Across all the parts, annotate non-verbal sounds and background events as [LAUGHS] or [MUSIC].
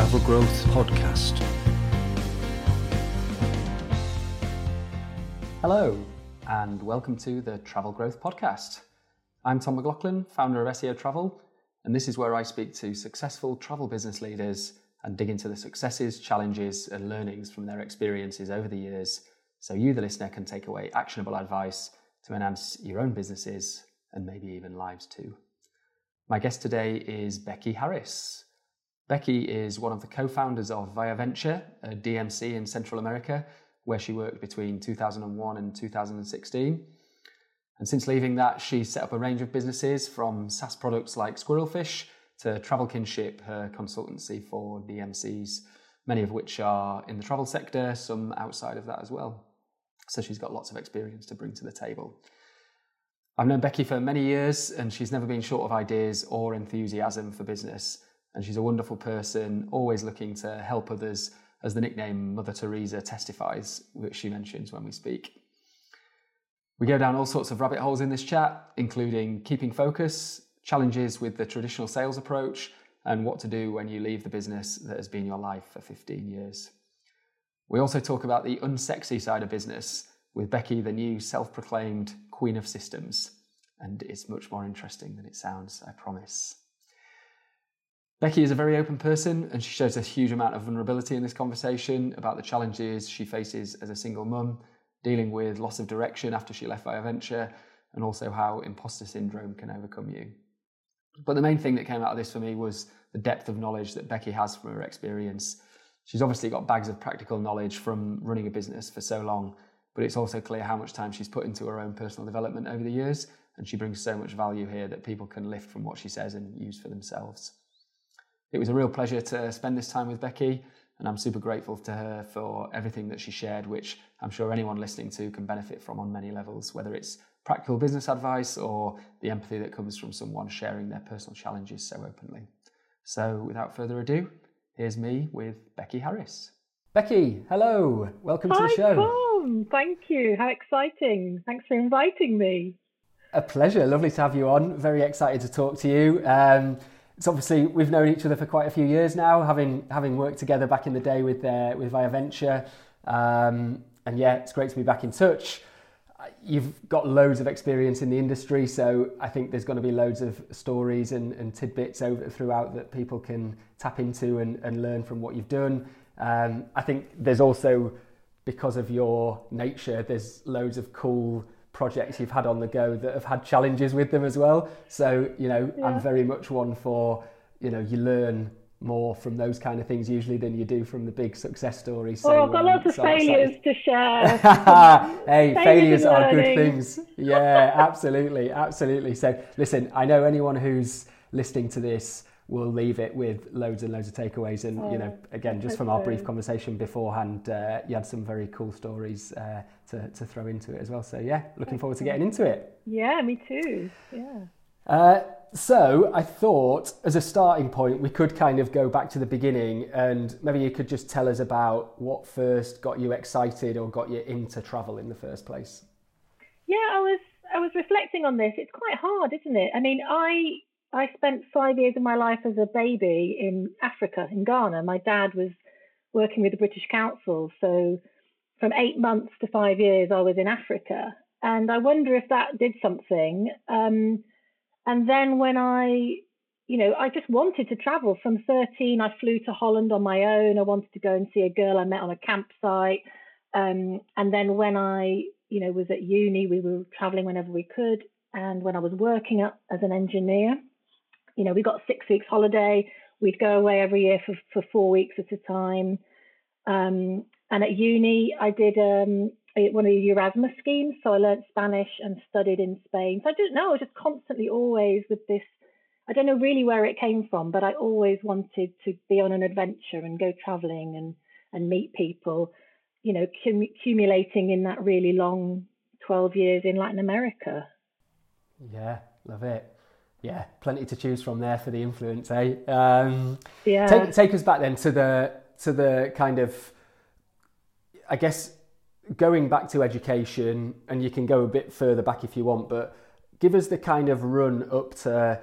Travel Growth Podcast. Hello, and welcome to the Travel Growth Podcast. I'm Tom McLaughlin, founder of SEO Travel, and this is where I speak to successful travel business leaders and dig into the successes, challenges, and learnings from their experiences over the years so you, the listener, can take away actionable advice to enhance your own businesses and maybe even lives too. My guest today is Becky Harris. Becky is one of the co founders of Via Venture, a DMC in Central America, where she worked between 2001 and 2016. And since leaving that, she set up a range of businesses from SaaS products like Squirrelfish to Travel Kinship, her consultancy for DMCs, many of which are in the travel sector, some outside of that as well. So she's got lots of experience to bring to the table. I've known Becky for many years, and she's never been short of ideas or enthusiasm for business. And she's a wonderful person, always looking to help others, as the nickname Mother Teresa testifies, which she mentions when we speak. We go down all sorts of rabbit holes in this chat, including keeping focus, challenges with the traditional sales approach, and what to do when you leave the business that has been your life for 15 years. We also talk about the unsexy side of business with Becky, the new self proclaimed queen of systems. And it's much more interesting than it sounds, I promise. Becky is a very open person and she shows a huge amount of vulnerability in this conversation about the challenges she faces as a single mum, dealing with loss of direction after she left ViaVenture, and also how imposter syndrome can overcome you. But the main thing that came out of this for me was the depth of knowledge that Becky has from her experience. She's obviously got bags of practical knowledge from running a business for so long, but it's also clear how much time she's put into her own personal development over the years, and she brings so much value here that people can lift from what she says and use for themselves. It was a real pleasure to spend this time with Becky, and I'm super grateful to her for everything that she shared, which I'm sure anyone listening to can benefit from on many levels, whether it's practical business advice or the empathy that comes from someone sharing their personal challenges so openly. So, without further ado, here's me with Becky Harris. Becky, hello, welcome Hi, to the show. Tom. Thank you. How exciting. Thanks for inviting me. A pleasure. Lovely to have you on. Very excited to talk to you. Um, it's obviously we've known each other for quite a few years now, having having worked together back in the day with uh, with ViaVenture, um, and yeah, it's great to be back in touch. You've got loads of experience in the industry, so I think there's going to be loads of stories and, and tidbits over throughout that people can tap into and, and learn from what you've done. Um, I think there's also because of your nature, there's loads of cool projects you've had on the go that have had challenges with them as well. So, you know, yeah. I'm very much one for, you know, you learn more from those kind of things usually than you do from the big success stories. So, oh, I've got um, lots of so failures to share. [LAUGHS] hey, failures, failures are good things. Yeah, absolutely, absolutely. So, listen, I know anyone who's listening to this we'll leave it with loads and loads of takeaways. And oh, you know, again, just from our brief conversation beforehand, uh, you had some very cool stories uh, to to throw into it as well. So yeah, looking forward to getting into it. Yeah, me too. Yeah. Uh, so I thought, as a starting point, we could kind of go back to the beginning, and maybe you could just tell us about what first got you excited or got you into travel in the first place. Yeah, I was I was reflecting on this. It's quite hard, isn't it? I mean, I I spent five years of my life as a baby in Africa, in Ghana. My dad was working with the British Council. So from eight months to five years, I was in Africa. And I wonder if that did something. Um, and then when I, you know, I just wanted to travel. From 13, I flew to Holland on my own. I wanted to go and see a girl I met on a campsite. Um, and then when I, you know, was at uni, we were traveling whenever we could. And when I was working up as an engineer, you know, we got six weeks holiday. We'd go away every year for, for four weeks at a time. Um, and at uni, I did um, one of the Erasmus schemes. So I learned Spanish and studied in Spain. So I didn't know, I was just constantly always with this. I don't know really where it came from, but I always wanted to be on an adventure and go traveling and, and meet people, you know, cum- accumulating in that really long 12 years in Latin America. Yeah, love it yeah, plenty to choose from there for the influence, eh? Um, yeah. Take, take us back then to the to the kind of, I guess, going back to education, and you can go a bit further back if you want, but give us the kind of run up to,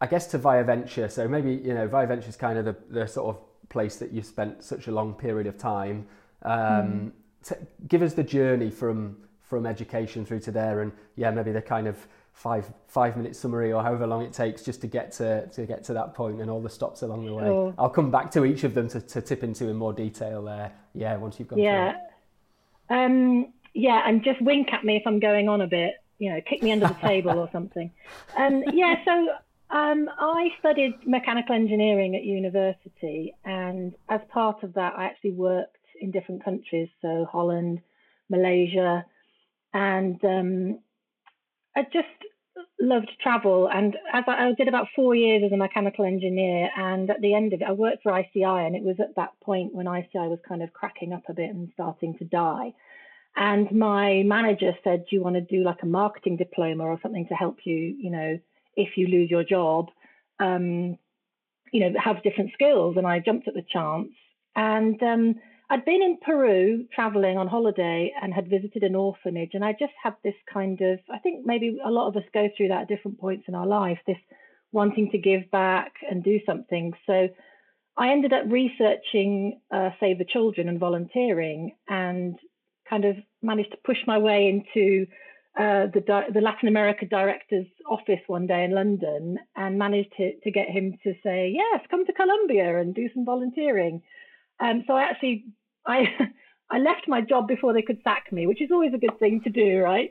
I guess, to ViaVenture. So maybe you know, ViaVenture is kind of the, the sort of place that you spent such a long period of time. Um, mm. give us the journey from from education through to there, and yeah, maybe the kind of five five minute summary or however long it takes just to get to to get to that point and all the stops along the way. Sure. I'll come back to each of them to, to tip into in more detail there. Yeah, once you've gone yeah. through. Um, yeah, and just wink at me if I'm going on a bit. You know, kick me under the table or something. [LAUGHS] Um, yeah, so um, I studied mechanical engineering at university, and as part of that, I actually worked in different countries, so Holland, Malaysia, and um, I just loved travel. And as I, I, did about four years as a mechanical engineer, and at the end of it, I worked for ICI, and it was at that point when ICI was kind of cracking up a bit and starting to die. And my manager said, "Do you want to do like a marketing diploma or something to help you, you know, if you lose your job, um, you know, have different skills?" And I jumped at the chance, and um, I'd been in Peru traveling on holiday and had visited an orphanage, and I just had this kind of, I think maybe a lot of us go through that at different points in our life, this wanting to give back and do something. So I ended up researching uh, Save the Children and volunteering, and kind of managed to push my way into uh, the, the Latin America director's office one day in London, and managed to, to get him to say, yes, come to Colombia and do some volunteering. Um, so I actually I [LAUGHS] I left my job before they could sack me, which is always a good thing to do, right?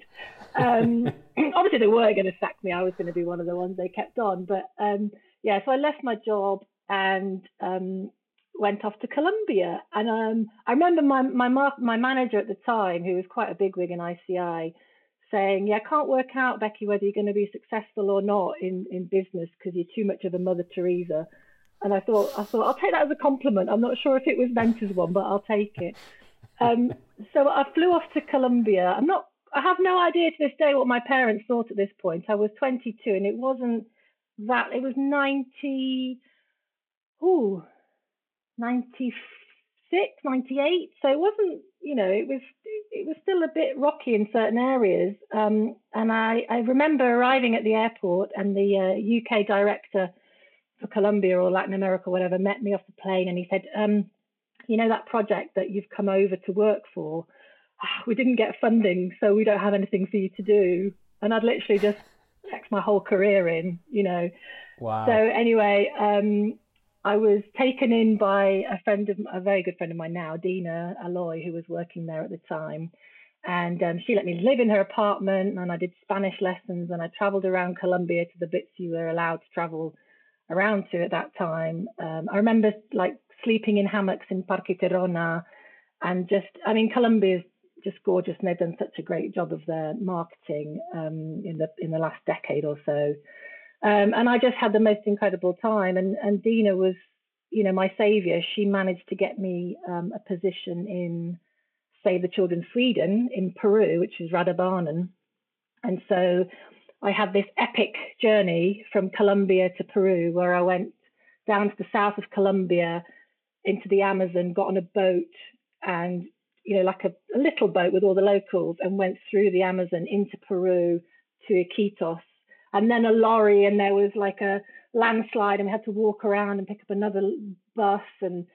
Um, [LAUGHS] [CLEARS THROAT] obviously, they were going to sack me. I was going to be one of the ones they kept on, but um, yeah. So I left my job and um, went off to Colombia. And um, I remember my my my manager at the time, who was quite a big wig in ICI, saying, "Yeah, I can't work out, Becky, whether you're going to be successful or not in in business because you're too much of a Mother Teresa." And I thought, I thought, I'll take that as a compliment. I'm not sure if it was meant as one, but I'll take it. Um, so I flew off to Colombia. I'm not, I have no idea to this day what my parents thought at this point. I was 22 and it wasn't that, it was 90, ooh, 96, 98. So it wasn't, you know, it was, it was still a bit rocky in certain areas. Um, and I, I remember arriving at the airport and the uh, UK director for Colombia or Latin America or whatever met me off the plane and he said, um, you know, that project that you've come over to work for, [SIGHS] we didn't get funding, so we don't have anything for you to do. And I'd literally just [LAUGHS] checked my whole career in, you know. Wow. So anyway, um, I was taken in by a friend of a very good friend of mine now, Dina Aloy, who was working there at the time. And um, she let me live in her apartment, and I did Spanish lessons, and I traveled around Colombia to the bits you were allowed to travel around to at that time. Um, I remember like sleeping in hammocks in Parque Tayrona and just, I mean, Colombia is just gorgeous and they've done such a great job of their marketing um, in the in the last decade or so. Um, and I just had the most incredible time. And, and Dina was, you know, my savior. She managed to get me um, a position in Save the Children Sweden in Peru, which is Rädda Barnen. And so I had this epic journey from Colombia to Peru, where I went down to the south of Colombia into the Amazon, got on a boat, and you know, like a, a little boat with all the locals, and went through the Amazon into Peru to Iquitos, and then a lorry, and there was like a landslide, and we had to walk around and pick up another bus, and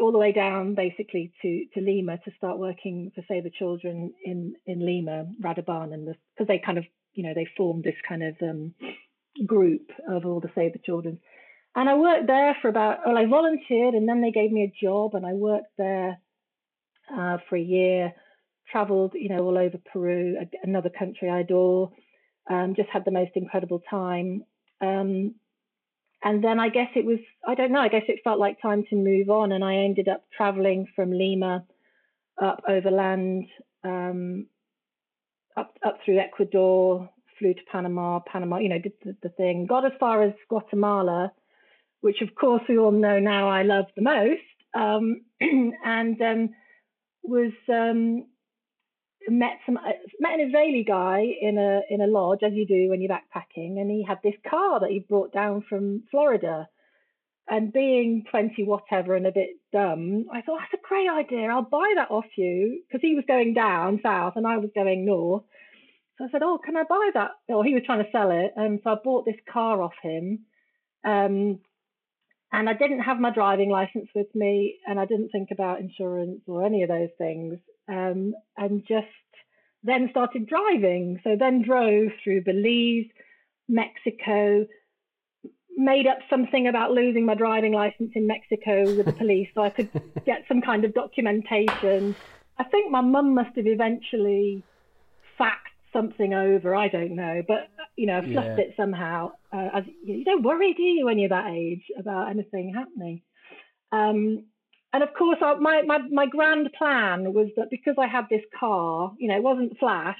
all the way down basically to, to Lima to start working for Save the Children in, in Lima, Rädda Barnen, and because they kind of you know, they formed this kind of um, group of all the the Children. And I worked there for about, well, I volunteered and then they gave me a job and I worked there uh, for a year, traveled, you know, all over Peru, another country I adore, um, just had the most incredible time. Um, and then I guess it was, I don't know, I guess it felt like time to move on. And I ended up traveling from Lima up overland um, up up through Ecuador, flew to Panama, Panama, you know, did the, the, thing, got as far as Guatemala, which of course we all know now I love the most, um, [CLEARS THROAT] and um, was um, met some uh, met an Israeli guy in a in a lodge as you do when you're backpacking, and he had this car that he brought down from Florida. And being 20 whatever and a bit dumb, I thought, that's a great idea. I'll buy that off you because he was going down south and I was going north. So I said, oh, can I buy that? Or he was trying to sell it. And so I bought this car off him. Um, and I didn't have my driving license with me, and I didn't think about insurance or any of those things, um, and just then started driving. So then drove through Belize, Mexico, made up something about losing my driving license in Mexico with the police so I could [LAUGHS] get some kind of documentation. I think my mum must have eventually faxed something over. I don't know, but you know, fluffed yeah. it somehow. Uh, as, you don't worry, do you, when you're that age about anything happening? Um, and of course, I, my, my my grand plan was that because I had this car, you know, it wasn't flash,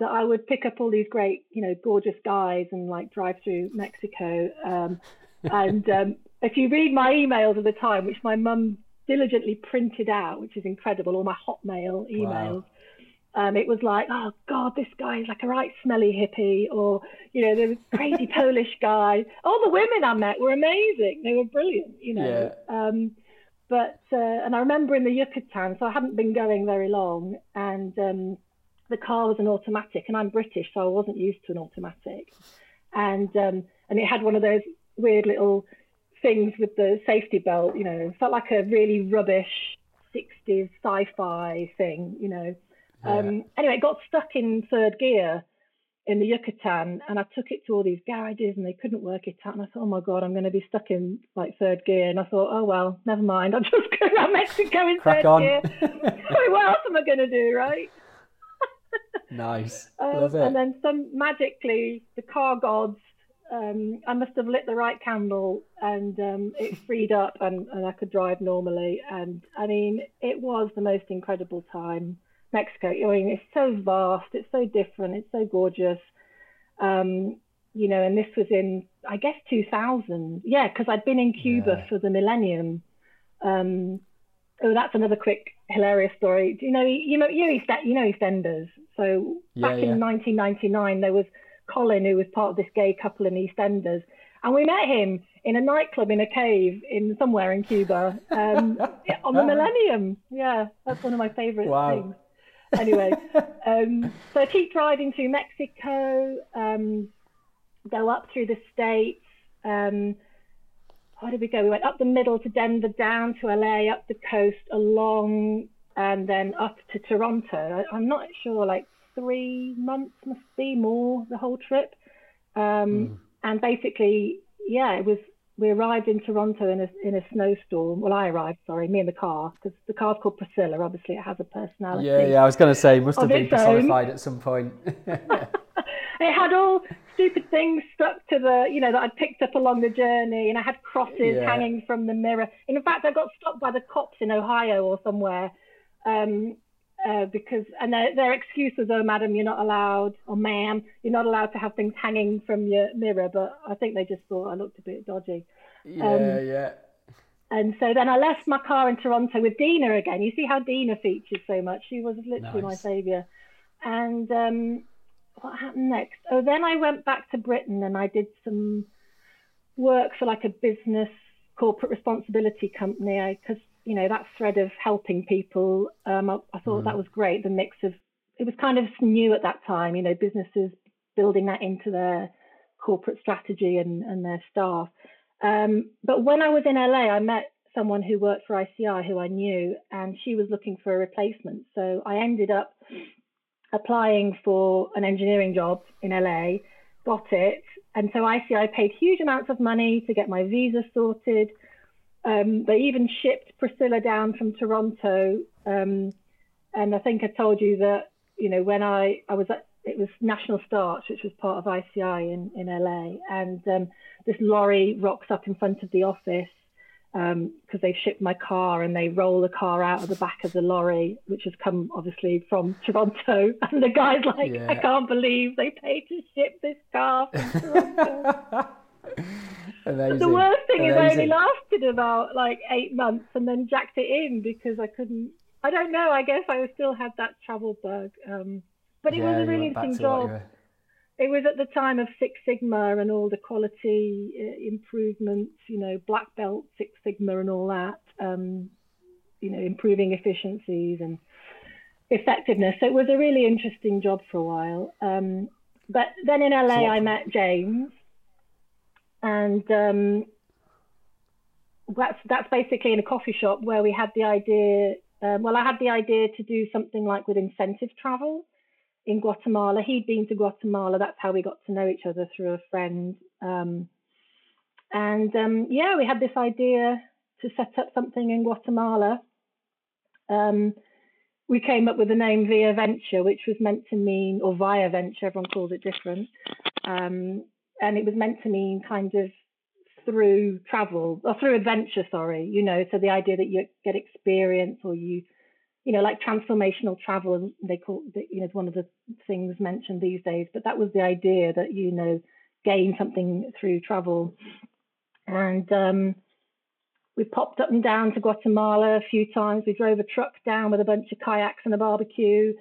that I would pick up all these great, you know, gorgeous guys and like drive through Mexico. Um, [LAUGHS] and um, if you read my emails at the time, which my mum diligently printed out, which is incredible, all my Hotmail emails. Wow. Um, it was like, oh God, this guy is like a right smelly hippie, or you know, the crazy [LAUGHS] Polish guy. All the women I met were amazing; they were brilliant, you know. Yeah. Um, but uh, and I remember in the Yucatan, so I hadn't been going very long, and um, the car was an automatic, and I'm British, so I wasn't used to an automatic, and um, and it had one of those weird little things with the safety belt, you know, felt like a really rubbish 60s sci-fi thing, you know. Yeah. Um, anyway, it got stuck in third gear in the Yucatan, and I took it to all these garages, and they couldn't work it out. And I thought, oh my god, I'm going to be stuck in like third gear. And I thought, oh well, never mind. [LAUGHS] I'll just go around Mexico in Crack third on. gear. [LAUGHS] [LAUGHS] what else am I going to do, right? Nice, um, love it. And then some magically, the car gods. Um, I must have lit the right candle, and um, it [LAUGHS] freed up, and, and I could drive normally. And I mean, it was the most incredible time Mexico. I mean, it's so vast, it's so different, it's so gorgeous. Um, you know, and this was in, I guess, 2000. Yeah, because I'd been in Cuba yeah. for the millennium. Um, oh, that's another quick hilarious story. Do you know, you know, you East, you know EastEnders. So yeah, back yeah. in 1999, there was Colin, who was part of this gay couple in EastEnders, and we met him in a nightclub in a cave in somewhere in Cuba um, [LAUGHS] on the Millennium. Yeah, that's one of my favourite wow. things anyway, um, so I keep driving through Mexico, um, go up through the states. Um, where did we go? We went up the middle to Denver, down to LA, up the coast, along, and then up to Toronto. I, am not sure, like three months must be more the whole trip. Mm. And basically, yeah, it was we arrived in Toronto in a in a snowstorm. Well, I arrived, sorry, me and the car, because the car's called Priscilla. Obviously, it has a personality. Yeah, yeah. I was going to say, must have been personified own. at some point. [LAUGHS] [LAUGHS] it had all stupid things stuck to the, you know, that I'd picked up along the journey, and I had crosses yeah. hanging from the mirror. In fact, I got stopped by the cops in Ohio or somewhere. Um, uh, because and their, their excuse was, "Oh, madam, you're not allowed, or ma'am, you're not allowed to have things hanging from your mirror." But I think they just thought I looked a bit dodgy. Yeah, um, yeah. And so then I left my car in Toronto with Dina again. You see how Dina features so much. She was literally nice. my saviour. And um, what happened next? Oh, then I went back to Britain and I did some work for like a business corporate responsibility company because you know that thread of helping people um, I, I, thought mm. that was great the mix of it was kind of new at that time you know businesses building that into their corporate strategy and, and their staff. Um, but when i was in la i met someone who worked for ICI who i knew and she was looking for a replacement. So i ended up applying for an engineering job in la got it and so ici paid huge amounts of money to get my visa sorted um, they even shipped Priscilla down from Toronto. Um, and I think I told you that, you know, when I, I was at, it was National Starch, which was part of ICI in, in LA. And um, this lorry rocks up in front of the office because um, they've shipped my car and they roll the car out of the back of the lorry, which has come obviously from [LAUGHS] Toronto. And the guy's like, yeah. I can't believe they paid to ship this car from [LAUGHS] Toronto. Amazing. the worst thing Amazing. is I only lasted about like eight months and then jacked it in because I couldn't. I don't know. I guess I still had that travel bug. Um, but it yeah, was a really interesting job. It was at the time of Six Sigma and all the quality uh, improvements, you know, black belt Six Sigma and all that. Um, you know, improving efficiencies and effectiveness. So it was a really interesting job for a while. Um, but then in LA, so I met James, and um, that's that's basically in a coffee shop where we had the idea. Um, well, I had the idea to do something like with incentive travel in Guatemala. He'd been to Guatemala. That's how we got to know each other through a friend. Um, and um, yeah, we had this idea to set up something in Guatemala. Um, we came up with the name Via Venture, which was meant to mean, or Via Venture, everyone calls it different. And it was meant to mean kind of through travel or through adventure, sorry, you know, so the idea that you get experience or you, you know, like transformational travel, they call it, you know, one of the things mentioned these days, but that was the idea that, you know, gain something through travel. And um, we popped up and down to Guatemala a few times. We drove a truck down with a bunch of kayaks and a barbecue.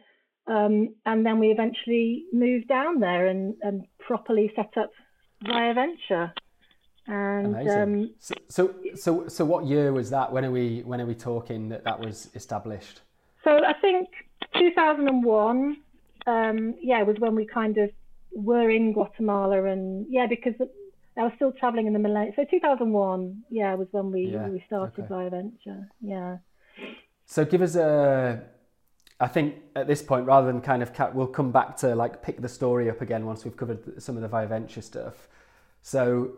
Um, and then we eventually moved down there and, and properly set up Via Venture. And Um, so, so, so, so, what year was that? When are we when are we talking that that was established? So I think 2001. Um, yeah, was when we kind of were in Guatemala, and yeah, because I was still traveling in the millennium. So 2001, yeah, was when we yeah, we started okay. Via Venture. Yeah. So give us a. I think at this point, rather than kind of, we'll come back to like pick the story up again once we've covered some of the Via Venture stuff. So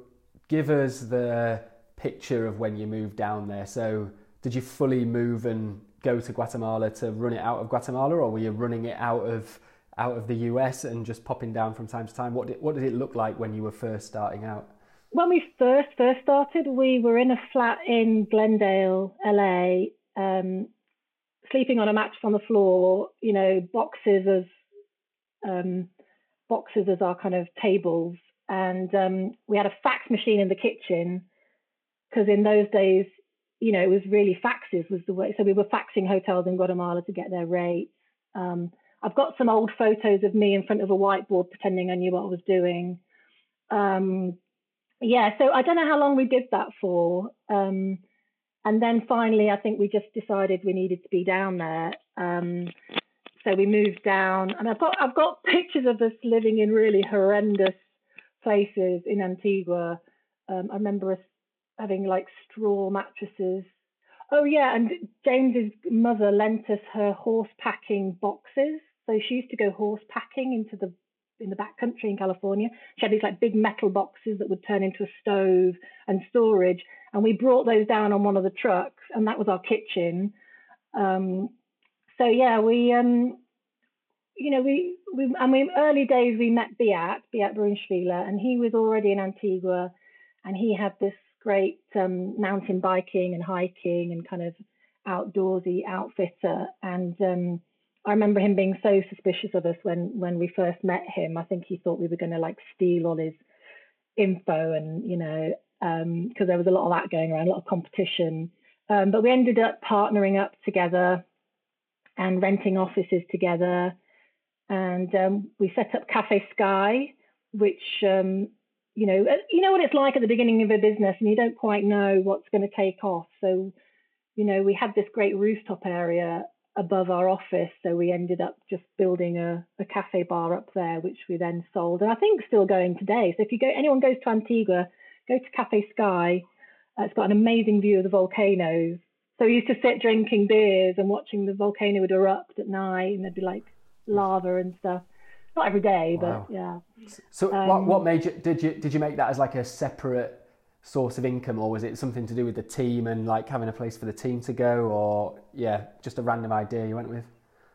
give us the picture of when you moved down there. So did you fully move and go to Guatemala to run it out of Guatemala, or were you running it out of out of the US and just popping down from time to time? What did, what did it look like when you were first starting out? When we first first started, we were in a flat in Glendale, LA, um, sleeping on a mattress on the floor. You know, boxes as um, boxes as our kind of tables, and um, we had a fax machine in the kitchen because in those days, you know, it was really faxes was the way. So we were faxing hotels in Guatemala to get their rates. Um, I've got some old photos of me in front of a whiteboard pretending I knew what I was doing. Um, yeah, so I don't know how long we did that for. Um, and then finally, I think we just decided we needed to be down there. Um, so we moved down, and I've got I've got [LAUGHS] pictures of us living in really horrendous places in Antigua. Um, I remember us having like straw mattresses. Oh yeah, and James's mother lent us her horse packing boxes so she used to go horse packing into the in the back country in California. She had these like big metal boxes that would turn into a stove and storage, and we brought those down on one of the trucks, and that was our kitchen. Um, so yeah, we um, you know we we I mean early days we met Beat Beat Brunschwiler, and he was already in Antigua, and he had this great um, mountain biking and hiking and kind of outdoorsy outfitter, and um, I remember him being so suspicious of us when when we first met him. I think he thought we were going to like steal all his info, and you know, because um, there was a lot of that going around, a lot of competition. Um, but we ended up partnering up together and renting offices together, and um, we set up Cafe Sky, which um, you know, uh, you know what it's like at the beginning of a business, and you don't quite know what's going to take off. So, you know, we had this great rooftop area above our office. So we ended up just building a, a cafe bar up there, which we then sold. And I think still going today. So if you go, anyone goes to Antigua, go to Cafe Sky. Uh, it's got an amazing view of the volcanoes. So we used to sit drinking beers and watching the volcano would erupt at night, and there'd be like lava and stuff. Not every day, wow. but yeah. So um, what what made you did you did you make that as like a separate source of income or was it something to do with the team and like having a place for the team to go or yeah just a random idea you went with?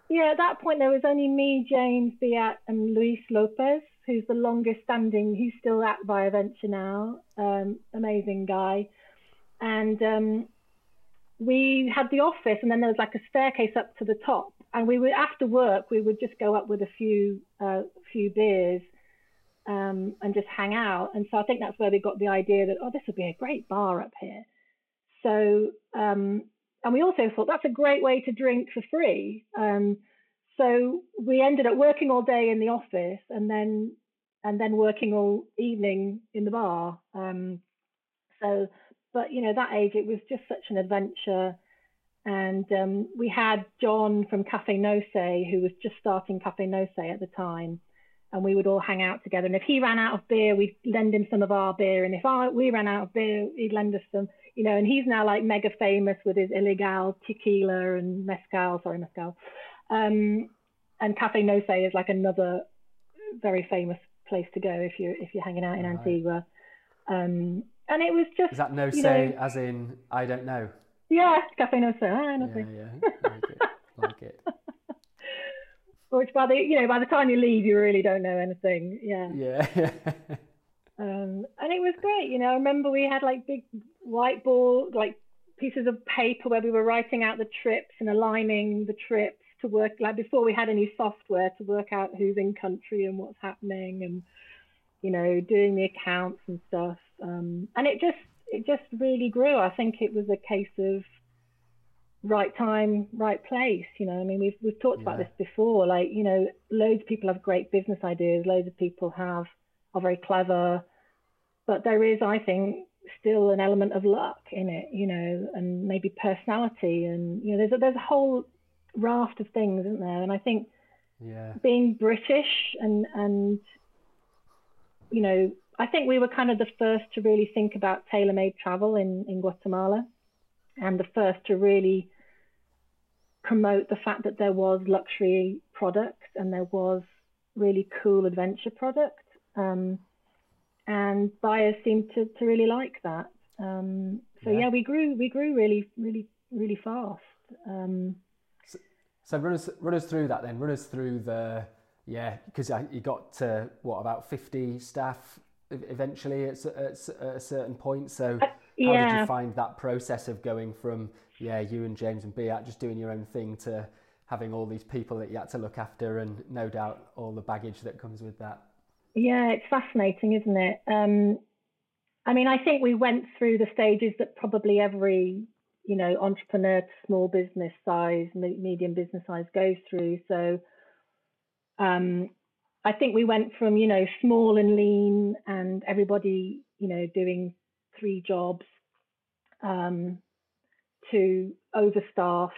Yeah at that point there was only me james Beat and luis lopez who's the longest standing he's still at via venture now um, amazing guy. And um, we had the office and then there was like a staircase up to the top. And we would after work we would just go up with a few uh, few beers um, and just hang out. And so I think that's where they got the idea that, oh, this would be a great bar up here. So, um, and we also thought that's a great way to drink for free. Um, so we ended up working all day in the office and then and then working all evening in the bar. Um, so, but you know that age it was just such an adventure. And um, we had John from Cafe No Sé, who was just starting Cafe No Sé at the time and we would all hang out together. And if he ran out of beer, we'd lend him some of our beer. And if I, we ran out of beer, he'd lend us some. you know, and he's now like mega famous with his illegal tequila and mezcal, sorry, mezcal. Um, and Cafe No Sé is like another very famous place to go if you're if you're hanging out in right. Antigua. Um, and it was just is that no say know, as in I don't know. Yeah, Cafe No Sé. Ah. Yeah, yeah, like it. Like it. [LAUGHS] Which by the you know by the time you leave you really don't know anything. Yeah. Yeah. [LAUGHS] um, and it was great. You know, I remember we had like big whiteboard like pieces of paper where we were writing out the trips and aligning the trips to work like before we had any software to work out who's in country and what's happening and you know doing the accounts and stuff um, and it just it just really grew i think it was a case of right time right place you know i mean we've we've talked yeah. about this before like you know loads of people have great business ideas loads of people have are very clever but there is i think still an element of luck in it you know and maybe personality and you know there's a, there's a whole raft of things, isn't there? And I think yeah. being British and and you know, I think we were kind of the first to really think about tailor-made travel in in Guatemala, and the first to really promote the fact that there was luxury product and there was really cool adventure product. Um, and buyers seemed to, to really like that. Um, so yeah. yeah. we grew we grew really really really fast. Um, so run us run us through that then. Run us through the yeah because you got to what about fifty staff eventually at, at, at a certain point. So uh, yeah. how did you find that process of going from yeah you and James and Beat just doing your own thing to having all these people that you had to look after and no doubt all the baggage that comes with that. Yeah, it's fascinating, isn't it? Um, I mean, I think we went through the stages that probably every you know, entrepreneur to small business size, medium business size goes through. So um, I think we went from, you know, small and lean and everybody, you know, doing three jobs um, to overstaffed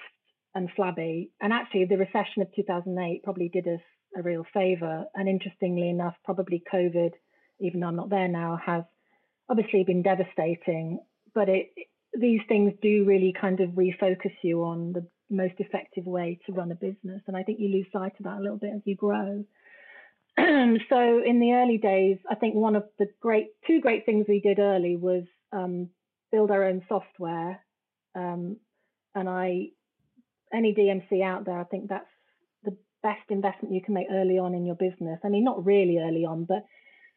and flabby. And actually, the recession of 2008 probably did us a real favor. And interestingly enough, probably COVID, even though I'm not there now, has obviously been devastating. But it, these things do really kind of refocus you on the most effective way to run a business. And I think you lose sight of that a little bit as you grow. [CLEARS THROAT] so in the early days, I think one of the great two great things we did early was um, build our own software. Um, and I, any DMC out there, I think that's the best investment you can make early on in your business. I mean, not really early on, but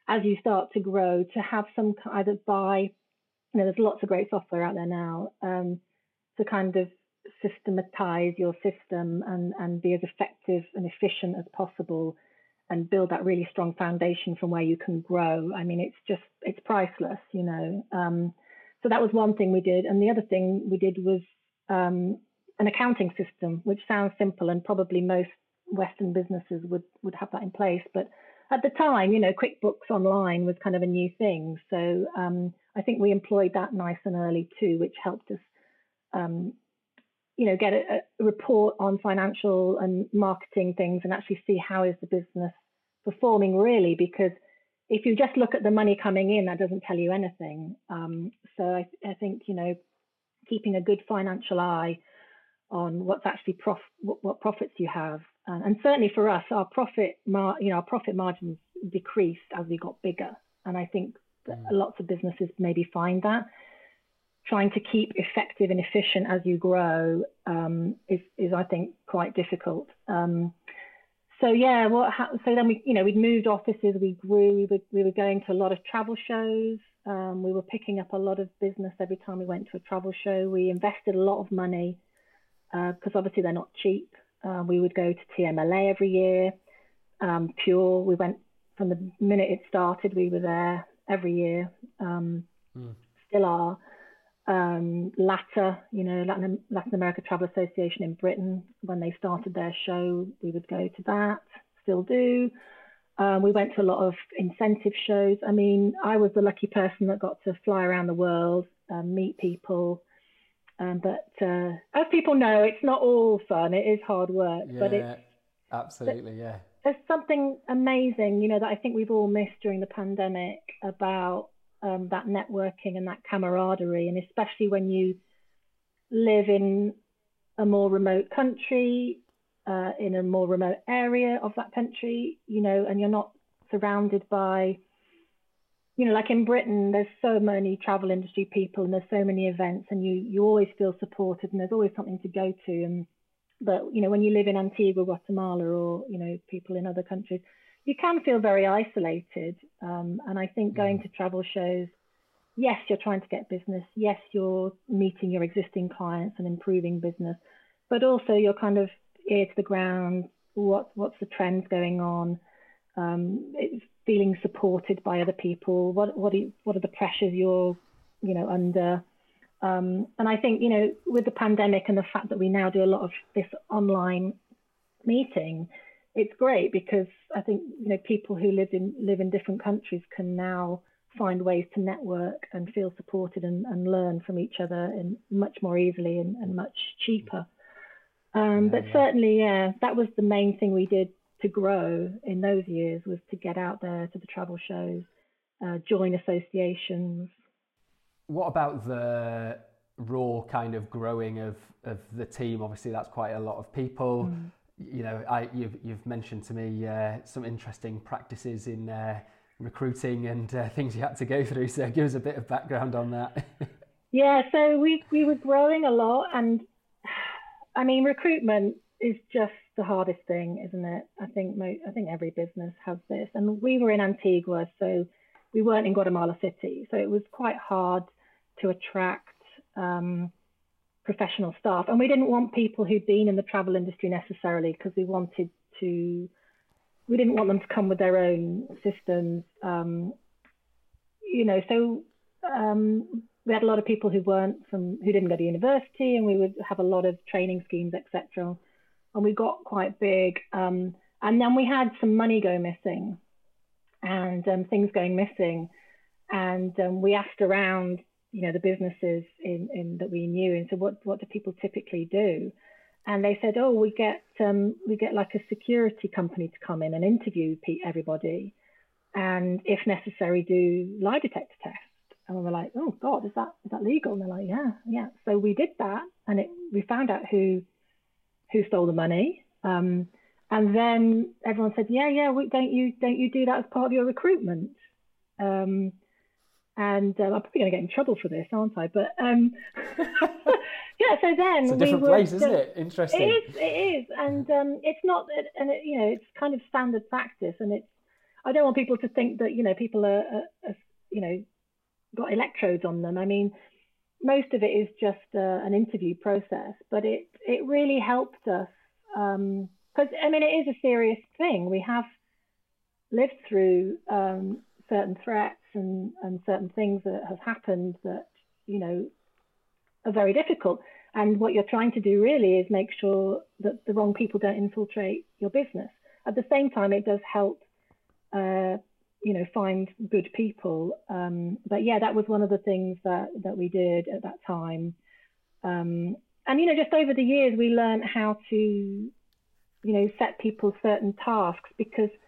as you start to grow, to have some either buy you know, there's lots of great software out there now um, to kind of systematize your system and, and be as effective and efficient as possible and build that really strong foundation from where you can grow. I mean, it's just, it's priceless, you know. Um, so that was one thing we did. And the other thing we did was um, an accounting system, which sounds simple and probably most Western businesses would, would have that in place. But at the time, you know, QuickBooks Online was kind of a new thing. So um, I think we employed that nice and early too, which helped us, um, you know, get a, a, report on financial and marketing things and actually see how is the business performing really. Because if you just look at the money coming in, that doesn't tell you anything. Um, so I, I think you know, keeping a good financial eye on what's actually prof what, what profits you have uh, and certainly for us, our profit, mar- you know, our profit margins decreased as we got bigger. And I think mm. lots of businesses maybe find that trying to keep effective and efficient as you grow um, is, is, I think, quite difficult. Um, so yeah, what ha- so then we, you know, we'd moved offices, we grew, we were, we were going to a lot of travel shows. Um, we were picking up a lot of business every time we went to a travel show. We invested a lot of money because uh, obviously they're not cheap. Uh, we would go to TMLA every year. Um, Pure, we went from the minute it started, we were there every year. Um, mm. Still are. Um, LATA, you know, Latin, Latin America Travel Association in Britain, when they started their show, we would go to that, still do. Um, we went to a lot of incentive shows. I mean, I was the lucky person that got to fly around the world, um, meet people, um, but uh, as people know, it's not all fun. It is hard work. Yeah, but it's absolutely, yeah. There's something amazing, you know, that I think we've all missed during the pandemic about um, that networking and that camaraderie, and especially when you live in a more remote country, uh, in a more remote area of that country, you know, and you're not surrounded by, you know, like in Britain, there's so many travel industry people and there's so many events, and you you always feel supported, and there's always something to go to, and but you know when you live in Antigua, Guatemala, or you know people in other countries, you can feel very isolated. Um, and I think going mm. to travel shows, yes, you're trying to get business. Yes, you're meeting your existing clients and improving business, but also you're kind of ear to the ground. What what's the trends going on? Um, feeling supported by other people. What what are you, what are the pressures you're you know under? Um, and I think, you know, with the pandemic and the fact that we now do a lot of this online meeting, it's great because I think, you know, people who live in live in different countries can now find ways to network and feel supported and, and learn from each other and much more easily and, and much cheaper. Um, yeah, but yeah. certainly, yeah, that was the main thing we did to grow in those years was to get out there to the travel shows, uh, join associations, what about the raw kind of growing of, of the team? Obviously, that's quite a lot of people. Mm. You know, I, you've, you've mentioned to me uh, some interesting practices in uh, recruiting and uh, things you had to go through. So, give us a bit of background on that. [LAUGHS] yeah, so we we were growing a lot, and I mean, recruitment is just the hardest thing, isn't it? I think mo- I think every business has this, and we were in Antigua, so we weren't in Guatemala City, so it was quite hard to attract um, professional staff. And we didn't want people who'd been in the travel industry necessarily because we wanted to, we didn't want them to come with their own systems. Um, you know, so um, we had a lot of people who weren't from, who didn't go to university, and we would have a lot of training schemes, etc. And we got quite big. Um, and then we had some money go missing and um, things going missing. And um, we asked around you know the businesses in, in that we knew and so what what do people typically do? And they said oh we get um, we get like a security company to come in and interview everybody and if necessary do lie detector tests. And we were like oh god is that is that legal? And they're like yeah yeah. So we did that and it we found out who who stole the money um, and then everyone said yeah yeah we, don't you don't you do that as part of your recruitment? Um, and um, I'm probably going to get in trouble for this, aren't I? But um, [LAUGHS] yeah, so then it's a different we place, isn't it? Interesting. It is, it is, and um, it's not, and it, you know, it's kind of standard practice, and it's. I don't want people to think that you know people are, are, are you know, got electrodes on them. I mean, most of it is just uh, an interview process, but it it really helped us because um, I mean it is a serious thing. We have lived through um, certain threats and, and certain things that have happened that, you know, are very difficult. And what you're trying to do really is make sure that the wrong people don't infiltrate your business. At the same time, it does help, uh, you know, find good people. Um, but yeah, that was one of the things that, that we did at that time. Um, and, you know, just over the years, we learned how to, you know, set people certain tasks because –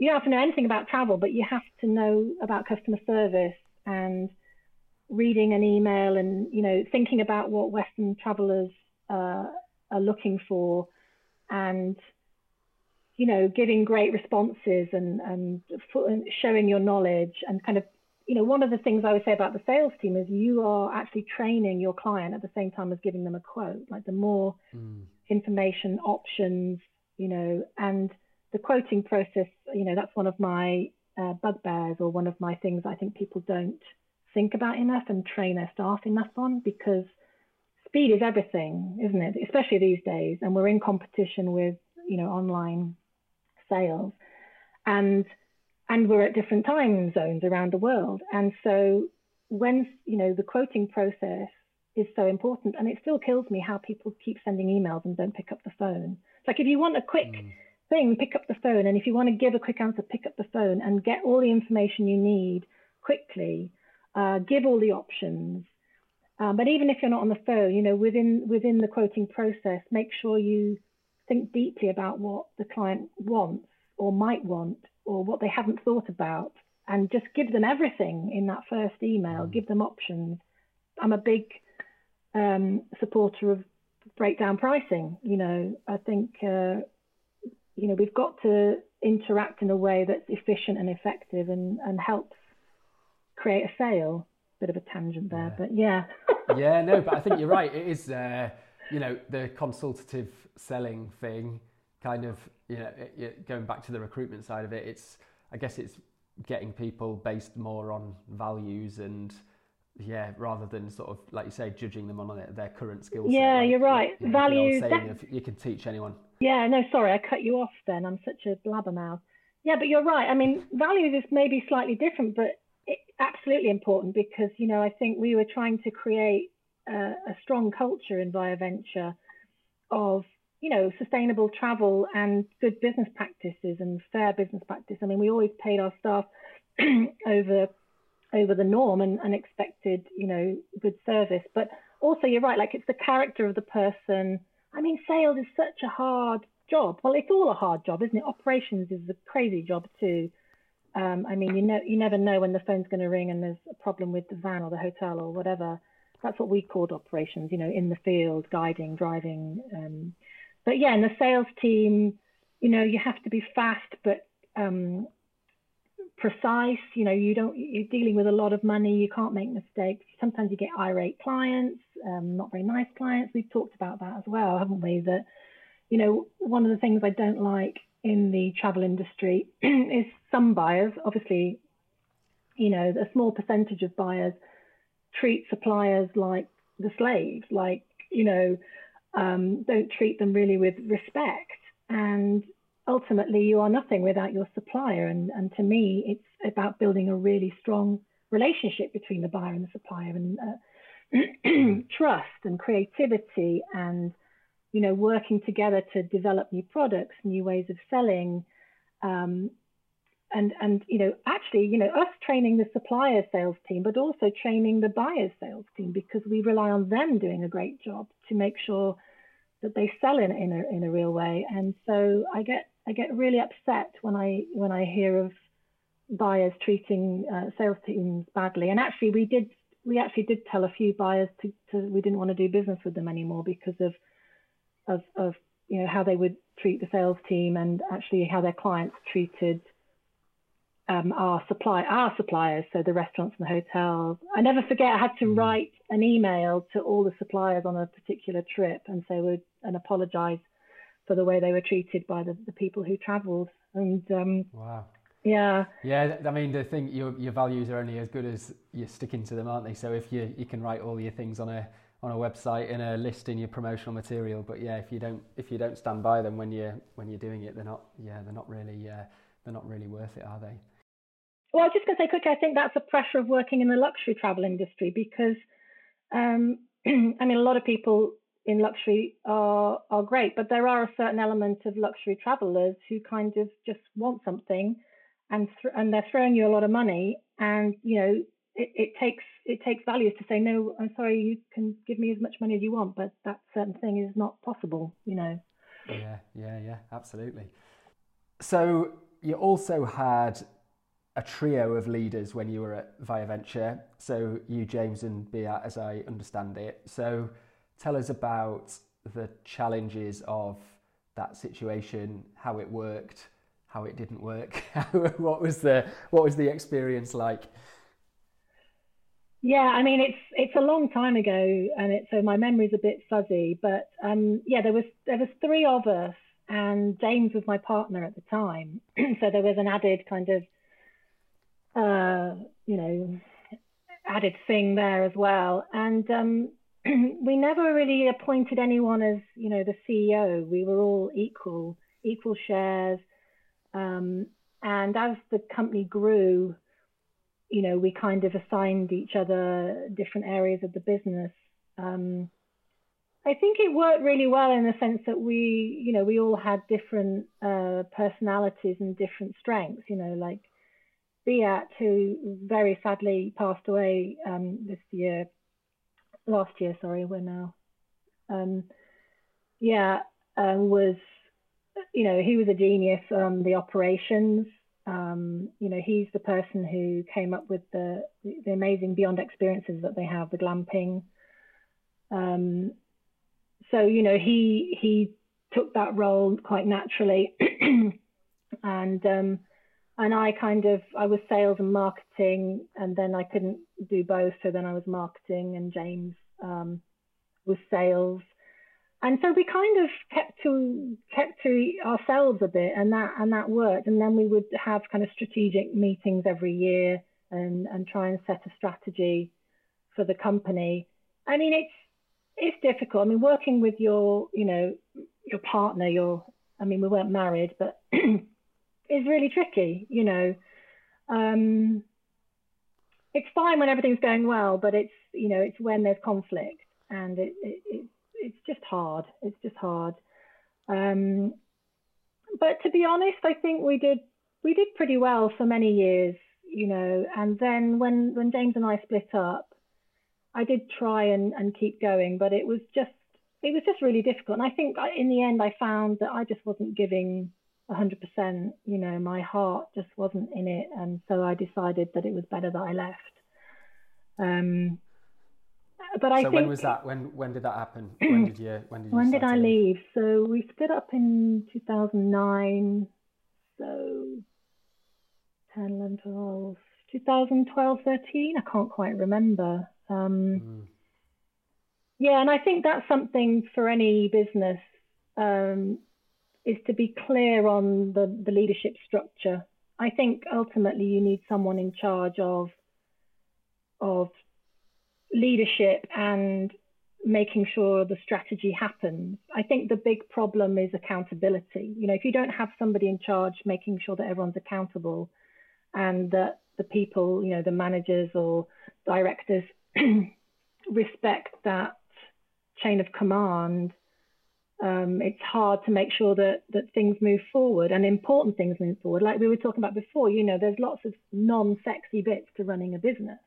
you don't have to know anything about travel, but you have to know about customer service and reading an email and you know thinking about what Western travelers uh, are looking for and you know giving great responses and and showing your knowledge and kind of you know one of the things I would say about the sales team is you are actually training your client at the same time as giving them a quote like the more mm. information options you know and the quoting process, you know, that's one of my uh, bugbears or one of my things I think people don't think about enough and train their staff enough on because speed is everything, isn't it? Especially these days. And we're in competition with, you know, online sales. And and we're at different time zones around the world. And so when, you know, the quoting process is so important and it still kills me how people keep sending emails and don't pick up the phone. It's like if you want a quick mm thing, pick up the phone. And if you want to give a quick answer, pick up the phone and get all the information you need quickly. Uh, give all the options. Um, but even if you're not on the phone, you know, within within the quoting process, make sure you think deeply about what the client wants or might want or what they haven't thought about. and just give them everything in that first email. Mm. Give them options. I'm a big um, supporter of breakdown pricing. You know, I think uh, you know we've got to interact in a way that's efficient and effective and, and helps create a sale. Bit of a tangent there, yeah. but yeah. [LAUGHS] yeah, no, but I think you're right. It is, uh, you know, the consultative selling thing, kind of, you know, it, going back to the recruitment side of it. It's, I guess, it's getting people based more on values and yeah, rather than sort of like you say, judging them on their, current skills. Yeah, like, you're right. You know, values. you can teach anyone. Yeah, no, sorry, I cut you off. Then I'm such a blabbermouth. Yeah, but you're right. I mean, [LAUGHS] values is maybe slightly different, but absolutely important because you know I think we were trying to create a, a strong culture in Via Venture of you know sustainable travel and good business practices and fair business practice. I mean, we always paid our staff [CLEARS THROAT] over over the norm and, and expected, you know, good service. But also, you're right, like it's the character of the person. I mean, sales is such a hard job. Well, it's all a hard job, isn't it? Operations is a crazy job too. Um, I mean, you know, you never know when the phone's going to ring and there's a problem with the van or the hotel or whatever. That's what we called operations, you know, in the field, guiding, driving. Um, but yeah, in the sales team, you know, you have to be fast, but um, precise. You know, you don't, you're dealing with a lot of money. You can't make mistakes. Sometimes you get irate clients, um, not very nice clients. We've talked about that as well, haven't we? That, you know, one of the things I don't like in the travel industry [CLEARS THROAT] is some buyers, obviously, you know, a small percentage of buyers treat suppliers like the slaves, like, you know, um, don't treat them really with respect. And ultimately you are nothing without your supplier. And, and to me, it's about building a really strong relationship between the buyer and the supplier and uh, [CLEARS THROAT] trust and creativity and, you know, working together to develop new products, new ways of selling. Um, and, and, you know, actually, you know, us training the supplier sales team, but also training the buyer's sales team because we rely on them doing a great job to make sure that they sell in, in, a, in a real way. And so I get I get really upset when I when I hear of buyers treating uh, sales teams badly. And actually, we did we actually did tell a few buyers to, to we didn't want to do business with them anymore because of of of you know how they would treat the sales team and actually how their clients treated um, our supply our suppliers, so the restaurants and the hotels. I never forget I had to mm. write an email to all the suppliers on a particular trip and say would and apologize for the way they were treated by the, the people who travelled. And um, wow. Yeah. Yeah, I mean, the thing your your values are only as good as you're sticking to them, aren't they? So if you you can write all your things on a on a website in a list in your promotional material, but yeah, if you don't if you don't stand by them when you're when you're doing it, they're not yeah they're not really uh, they're not really worth it, are they? Well, I was just going to say quickly, I think that's the pressure of working in the luxury travel industry because, um, [CLEARS THROAT] I mean, a lot of people in luxury are are great, but there are a certain element of luxury travelers who kind of just want something, and th- and they're throwing you a lot of money, and you know it, it takes it takes values to say no. I'm sorry, you can give me as much money as you want, but that certain thing is not possible. You know. Yeah, yeah, yeah, absolutely. So you also had a trio of leaders when you were at Via Venture. So you, James, and Beat, as I understand it. So tell us about the challenges of that situation, how it worked, how it didn't work. [LAUGHS] what was the what was the experience like? Yeah, I mean it's it's a long time ago, and it, so my memory's a bit fuzzy. But um, yeah, there was there was three of us, and James was my partner at the time, [CLEARS THROAT] so there was an added kind of uh, you know added thing there as well. And um, [CLEARS THROAT] we never really appointed anyone as you know the CEO. We were all equal, equal shares. Um, and as the company grew, you know, we kind of assigned each other different areas of the business. Um, I think it worked really well in the sense that we, you know, we all had different uh, personalities and different strengths. You know, like Beat, who very sadly passed away um, this year, last year, sorry, we're now. Um, yeah, uh, was, you know, he was a genius on the operations. Um, you know, he's the person who came up with the the amazing Beyond experiences that they have, the glamping. Um, so you know, he he took that role quite naturally, [CLEARS THROAT] and um, and I kind of I was sales and marketing, and then I couldn't do both, so then I was marketing, and James um, was sales, and so we kind of kept to kept to ourselves a bit, and that and that worked. And then we would have kind of strategic meetings every year, and and try and set a strategy for the company. I mean, it's it's difficult. I mean, working with your you know your partner, your I mean, we weren't married, but [CLEARS THROAT] is really tricky. You know, um, it's fine when everything's going well, but it's you know it's when there's conflict and it, it, it it's just hard. It's just hard. Um, but to be honest, I think we did we did pretty well for many years, you know. And then when when James and I split up, I did try and, and keep going, but it was just it was just really difficult. And I think in the end, I found that I just wasn't giving 100%. You know, my heart just wasn't in it, and so I decided that it was better that I left. Um, but I so think, when was that? When when did that happen? [CLEARS THROAT] When did you when did you when did I leave? So we split up in 2009. So 10, 11, 12, 2012, 13. I can't quite remember. Um, mm. Yeah, and I think that's something for any business um, is to be clear on the, the leadership structure. I think ultimately you need someone in charge of of leadership and making sure the strategy happens. I think the big problem is accountability. You know, if you don't have somebody in charge making sure that everyone's accountable and that the people, you know, the managers or directors [CLEARS THROAT] respect that chain of command, um, it's hard to make sure that that things move forward and important things move forward. Like we were talking about before, you know, there's lots of non-sexy bits to running a business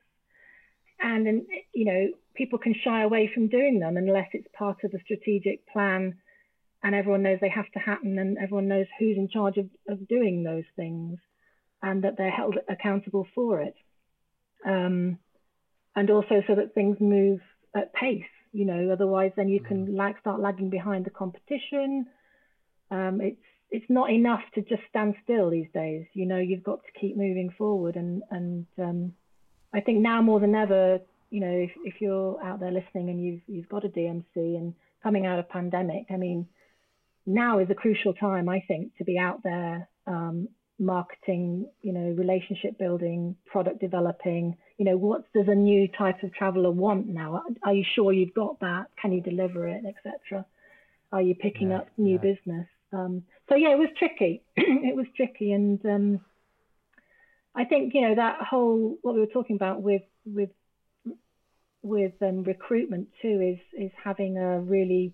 and, and you know people can shy away from doing them unless it's part of a strategic plan and everyone knows they have to happen and everyone knows who's in charge of, of doing those things and that they're held accountable for it um, and also so that things move at pace you know otherwise then you can mm-hmm. start lagging behind the competition um, it's it's not enough to just stand still these days you know you've got to keep moving forward and and um, I think now more than ever, you know, if, if you're out there listening and you've you've got a DMC and coming out of pandemic, I mean, now is a crucial time, I think, to be out there um, marketing, you know, relationship building, product developing. You know, what does a new type of traveler want now? Are you sure you've got that? Can you deliver it, etc. Are you picking yeah, up new yeah. business? Um, so yeah, it was tricky. [CLEARS THROAT] it was tricky, and um, I think you know that whole what we were talking about with with with um, recruitment too is is having a really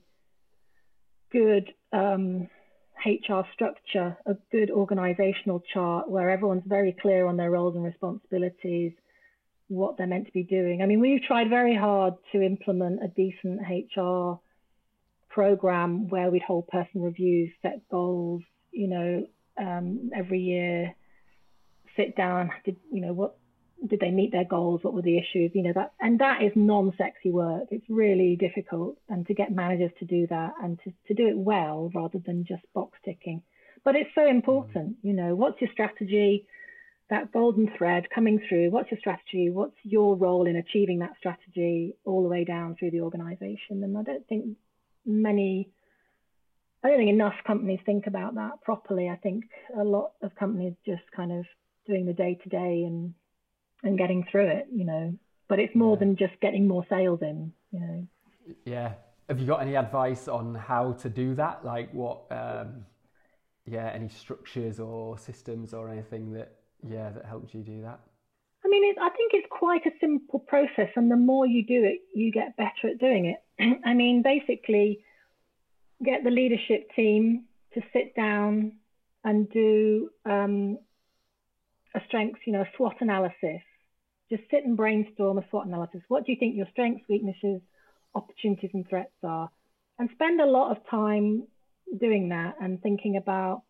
good um, HR structure, a good organizational chart where everyone's very clear on their roles and responsibilities, what they're meant to be doing. I mean, we've tried very hard to implement a decent HR program where we'd hold personal reviews, set goals, you know, um, every year, sit down, did you know what did they meet their goals? What were the issues? You know that, and that is non-sexy work. It's really difficult, and to get managers to do that and to, to do it well rather than just box ticking. But it's so important. You know, what's your strategy? That golden thread coming through. What's your strategy? What's your role in achieving that strategy all the way down through the organisation? And I don't think many I don't think enough companies think about that properly. I think a lot of companies just kind of doing the day to day and and getting through it, you know. But it's more yeah. than just getting more sales in, you know. Yeah. Have you got any advice on how to do that? Like what um yeah, any structures or systems or anything that yeah, that helped you do that? I mean, it, I think it's quite a simple process, and the more you do it, you get better at doing it. [CLEARS THROAT] I mean, basically, get the leadership team to sit down and do um, a strengths, you know, a SWOT analysis. Just sit and brainstorm a SWOT analysis. What do you think your strengths, weaknesses, opportunities, and threats are? And spend a lot of time doing that and thinking about,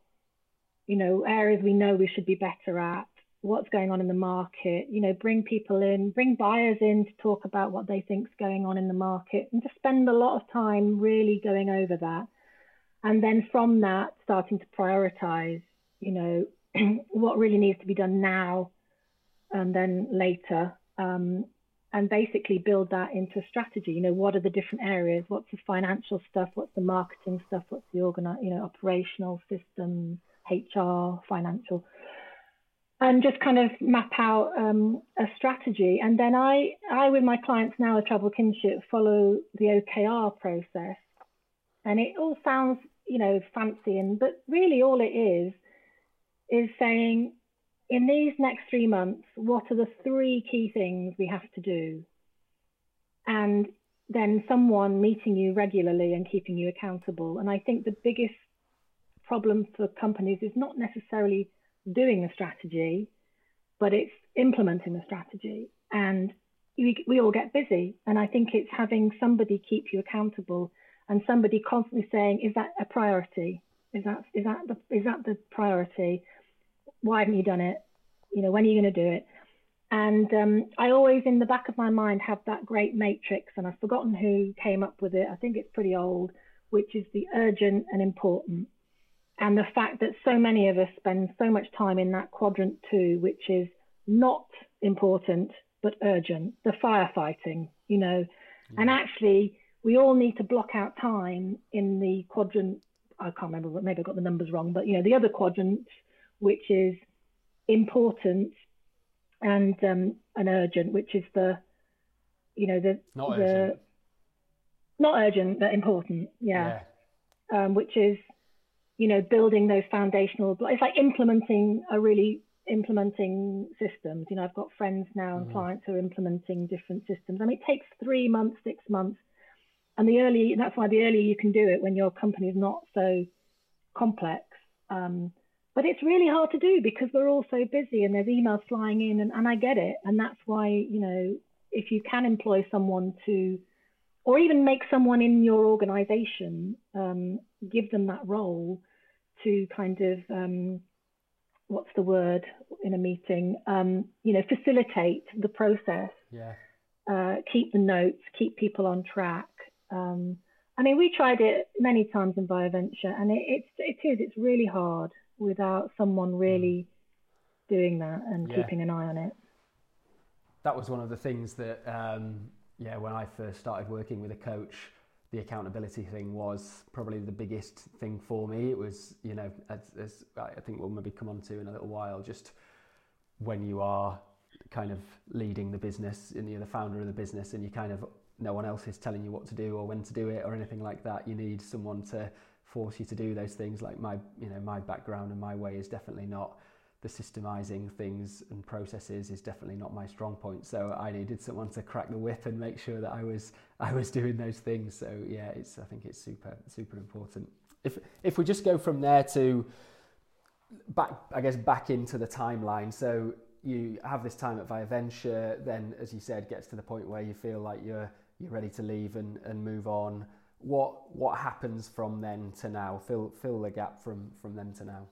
you know, areas we know we should be better at, what's going on in the market, you know, bring people in, bring buyers in to talk about what they think's going on in the market and just spend a lot of time really going over that. And then from that, starting to prioritize, you know, [CLEARS THROAT] what really needs to be done now and then later. Um, and basically build that into strategy. You know, what are the different areas? What's the financial stuff? What's the marketing stuff? What's the organi- you know, operational systems, HR, financial? and just kind of map out um, a strategy. And then I, I, with my clients now at Travel Kinship, follow the OKR process. And it all sounds, you know, fancy, and but really all it is is saying, in these next three months, what are the three key things we have to do? And then someone meeting you regularly and keeping you accountable. And I think the biggest problem for companies is not necessarily doing the strategy, but it's implementing the strategy. And we, we all get busy. And I think it's having somebody keep you accountable and somebody constantly saying, is that a priority? Is that is that the is that the priority? Why haven't you done it? You know, when are you going to do it? And um, I always, in the back of my mind, have that great matrix, and I've forgotten who came up with it. I think it's pretty old, which is the urgent and important and the fact that so many of us spend so much time in that quadrant two, which is not important but urgent, the firefighting, you know, yeah. and actually we all need to block out time in the quadrant. I can't remember, but maybe I got the numbers wrong, but you know, the other quadrant, which is important and um, an urgent, which is the, you know, the not the urgent. not urgent but important, yeah, yeah. Um, which is you know, building those foundational, it's like implementing a really implementing systems. You know, I've got friends now and mm. clients who are implementing different systems. I mean, it takes three months, six months. And the early, that's why the earlier you can do it when your company is not so complex. Um, but it's really hard to do because we're all so busy and there's emails flying in and, and I get it. And that's why, you know, if you can employ someone to, or even make someone in your organization, um, give them that role, to kind of um, what's the word in a meeting? Um, you know, facilitate the process. Yeah. Uh, keep the notes, keep people on track. Um, I mean, we tried it many times in ViaVenture, and it, it's it is it's really hard without someone really mm. doing that and yeah. keeping an eye on it. That was one of the things that, um, yeah, when I first started working with a coach, the accountability thing was probably the biggest thing for me. It was, you know, as, as I think we'll maybe come on to in a little while, just when you are kind of leading the business and you're the founder of the business and you kind of no one else is telling you what to do or when to do it or anything like that. You need someone to force you to do those things. Like my, you know, my background and my way is definitely not the systemizing things and processes is definitely not my strong point. So I needed someone to crack the whip and make sure that I was [LAUGHS] I was doing those things. So yeah, it's I think it's super super important. If if we just go from there to back I guess back into the timeline. So you have this time at Via ViaVenture, then as you said, gets to the point where you feel like you're you're ready to leave and, and move on. What what happens from then to now? Fill fill the gap from from then to now.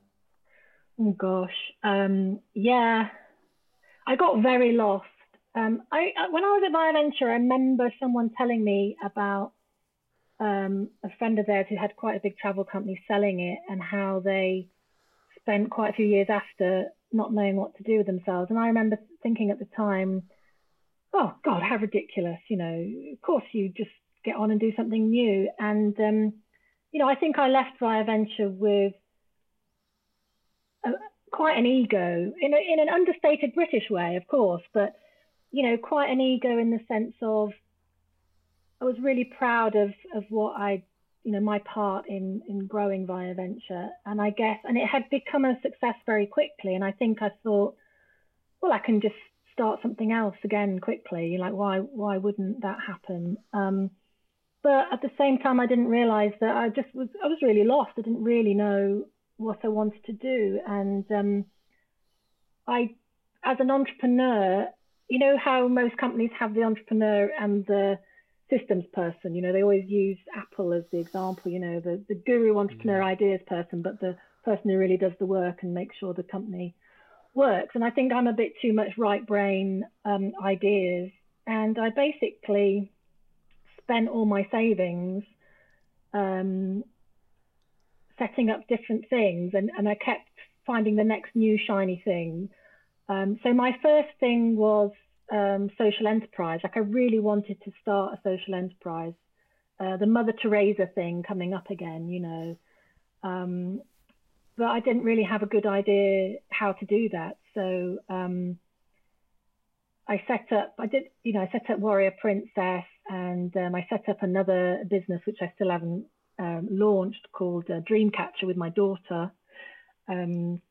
Oh gosh, um, yeah, I got very lost. Um, I, when I was at ViaVenture, I remember someone telling me about um, a friend of theirs who had quite a big travel company selling it, and how they spent quite a few years after not knowing what to do with themselves. And I remember thinking at the time, "Oh God, how ridiculous!" You know, of course you just get on and do something new. And um, you know, I think I left Via Venture with quite an ego in, a, in an understated British way, of course, but you know, quite an ego in the sense of I was really proud of of what I, you know, my part in in growing via venture and I guess, and it had become a success very quickly, and I think I thought, well, I can just start something else again quickly. Like, why why wouldn't that happen? Um, but at the same time, I didn't realize that I just was I was really lost. I didn't really know what I wanted to do. And um, I, as an entrepreneur, you know how most companies have the entrepreneur and the systems person. You know, they always use Apple as the example. You know, the the guru entrepreneur mm-hmm. ideas person, but the person who really does the work and makes sure the company works. And I think I'm a bit too much right brain um, ideas. And I basically spent all my savings um, setting up different things, and, and I kept finding the next new shiny thing. Um, so my first thing was um, social enterprise. Like I really wanted to start a social enterprise. Uh, the Mother Teresa thing coming up again, you know. Um, but I didn't really have a good idea how to do that. So um, I set up, I did, you know, I set up Warrior Princess and um, I set up another business which I still haven't um, launched called uh, Dreamcatcher with my daughter. Um,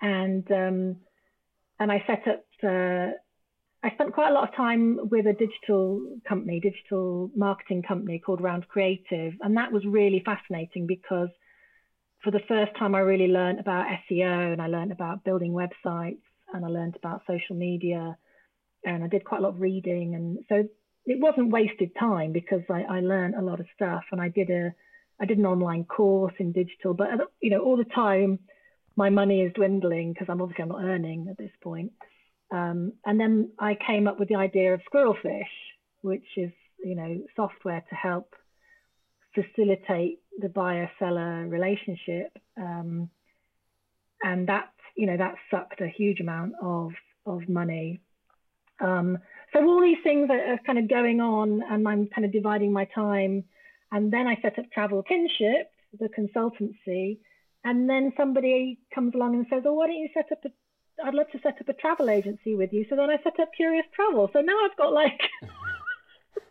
and um, and I set up. Uh, I spent quite a lot of time with a digital company, digital marketing company called Round Creative, and that was really fascinating because for the first time I really learned about SEO and I learned about building websites and I learned about social media and I did quite a lot of reading and so it wasn't wasted time because I, I learned a lot of stuff and I did a I did an online course in digital, but you know all the time my money is dwindling because I'm obviously I'm not earning at this point. Um, and then I came up with the idea of Squirrelfish, which is you know software to help facilitate the buyer seller relationship, um, and that you know that sucked a huge amount of of money. Um, so all these things are, are kind of going on, and I'm kind of dividing my time. And then I set up Travel Kinship, the consultancy, and then somebody comes along and says, "Oh, why don't you set up a I'd love to set up a travel agency with you." So then I set up Curious Travel. So now I've got like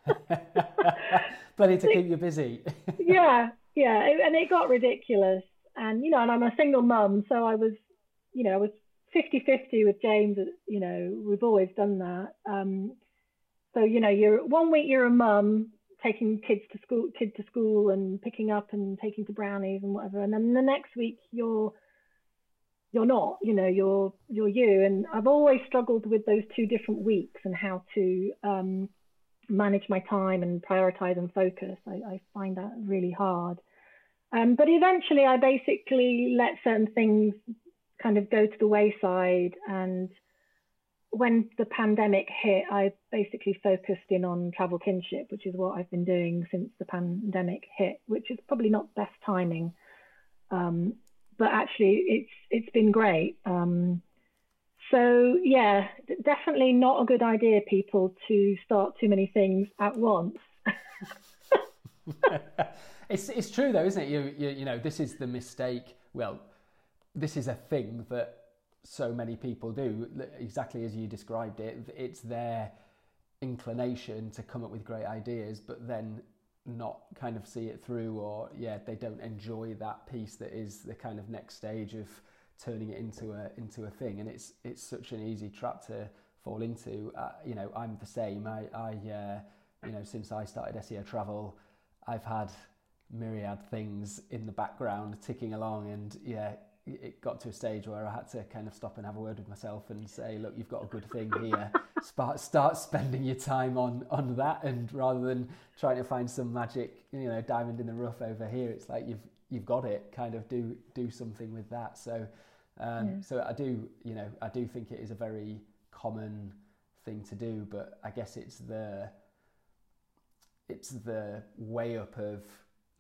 [LAUGHS] plenty to keep you busy. [LAUGHS] yeah, yeah, and it got ridiculous. And you know, and I'm a single mum, so I was, you know, I was 50-50 with James. You know, we've always done that. Um, so you know, you're one week you're a mum, taking kids to school, kid to school, and picking up and taking to brownies and whatever. And then the next week you're you're not, you know, you're you're you. And I've always struggled with those two different weeks and how to um, manage my time and prioritize and focus. I, I find that really hard. Um, but eventually, I basically let certain things kind of go to the wayside and when the pandemic hit, I basically focused in on travel kinship, which is what I've been doing since the pandemic hit, which is probably not best timing. Um, but actually, it's it's been great. Um, so yeah, definitely not a good idea, people, to start too many things at once. [LAUGHS] [LAUGHS] it's it's true though, isn't it? You, you you know, this is the mistake. Well, this is a thing that so many people do, exactly as you described it. It's their inclination to come up with great ideas, but then not kind of see it through, or yeah, they don't enjoy that piece that is the kind of next stage of turning it into a into a thing. And it's it's such an easy trap to fall into. Uh, you know, I'm the same. I I uh, you know since I started SEO Travel, I've had myriad things in the background ticking along, and yeah, it got to a stage where I had to kind of stop and have a word with myself and say, look, you've got a good thing here. [LAUGHS] start, start spending your time on, on that. And rather than trying to find some magic, you know, diamond in the rough over here, it's like you've, you've got it kind of do, do something with that. So, um, yeah. so I do, you know, I do think it is a very common thing to do, but I guess it's the, it's the weigh up of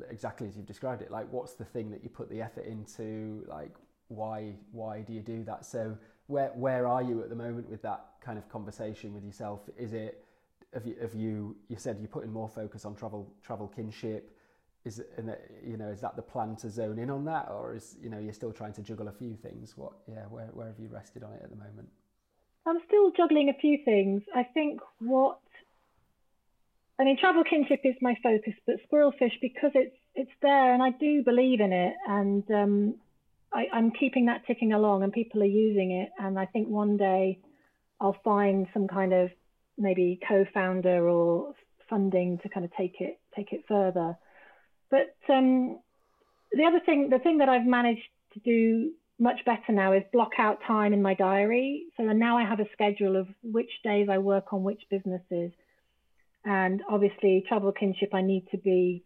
exactly as you've described it like what's the thing that you put the effort into? Like why why do you do that? So where where are you at the moment with that kind of conversation with yourself? Is it have you have you you said you're putting more focus on travel travel kinship. Is it, uh, you know is that the plan to zone in on that? Or is you know you're still trying to juggle a few things? What yeah where, where have you rested on it at the moment? I'm still juggling a few things. I think what I mean, travel kinship is my focus, but squirrelfish because it's it's there, and I do believe in it, and um, I, I'm keeping that ticking along, and people are using it, and I think one day I'll find some kind of maybe co-founder or funding to kind of take it take it further. But um, the other thing, the thing that I've managed to do much better now is block out time in my diary. So now I have a schedule of which days I work on which businesses and obviously, travel kinship, I need to be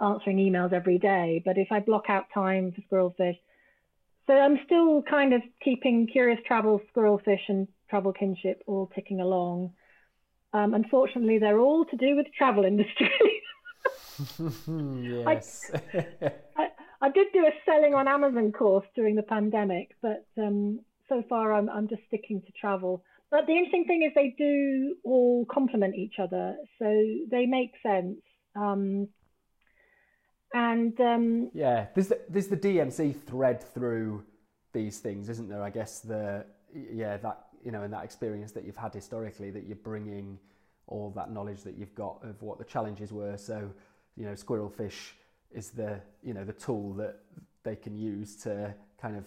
answering emails every day. But if I block out time for squirrelfish, so I'm still kind of keeping Curious Travel, Squirrelfish, and Travel Kinship all ticking along. Um, unfortunately, they're all to do with the travel industry. [LAUGHS] yes. I, [LAUGHS] I, I, did do a selling on Amazon course during the pandemic, but um, so far I'm, I'm just sticking to travel. But the interesting thing is they do all complement each other, so they make sense. Um, and um, yeah, there's the, there's the DMC thread through these things, isn't there? I guess the yeah that you know and that experience that you've had historically that you're bringing all that knowledge that you've got of what the challenges were. So you know, squirrelfish is the you know the tool that they can use to kind of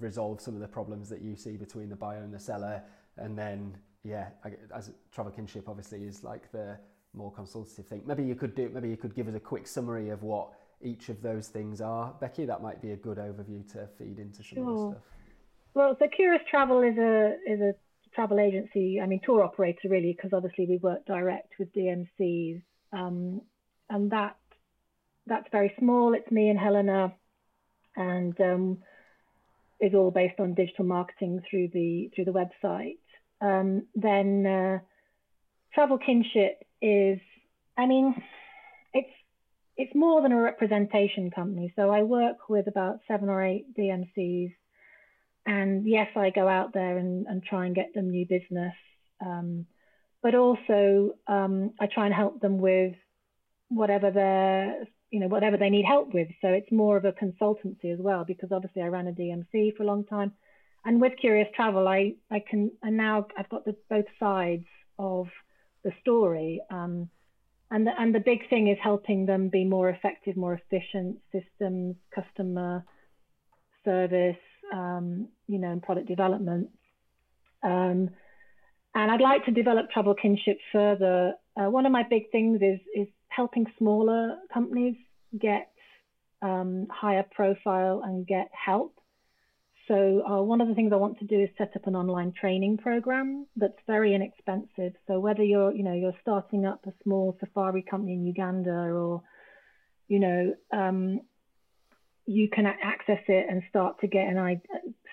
resolve some of the problems that you see between the buyer and the seller, and then yeah, as travel kinship obviously is like the more consultative thing. Maybe you could do maybe you could give us a quick summary of what each of those things are, Becky. That might be a good overview to feed into some sure. of the stuff. Well, so Curious Travel is a is a travel agency. I mean, tour operator really, because obviously we work direct with DMCs. Um, and that that's very small. It's me and Helena, and um, is all based on digital marketing through the through the website. Um, then uh, Travel Kinship is, I mean, it's it's more than a representation company. So I work with about seven or eight DMCs, and yes, I go out there and, and try and get them new business. Um, but also um, I try and help them with whatever they're you know whatever they need help with so it's more of a consultancy as well because obviously i ran a dmc for a long time and with curious travel i i can and now i've got the both sides of the story um, and the, and the big thing is helping them be more effective more efficient systems customer service um, you know and product development um, and i'd like to develop travel kinship further uh, one of my big things is is helping smaller companies get um, higher profile and get help. So uh, one of the things I want to do is set up an online training program that's very inexpensive. So whether you're, you know, you're starting up a small safari company in Uganda or, you know, um, you can access it and start to get an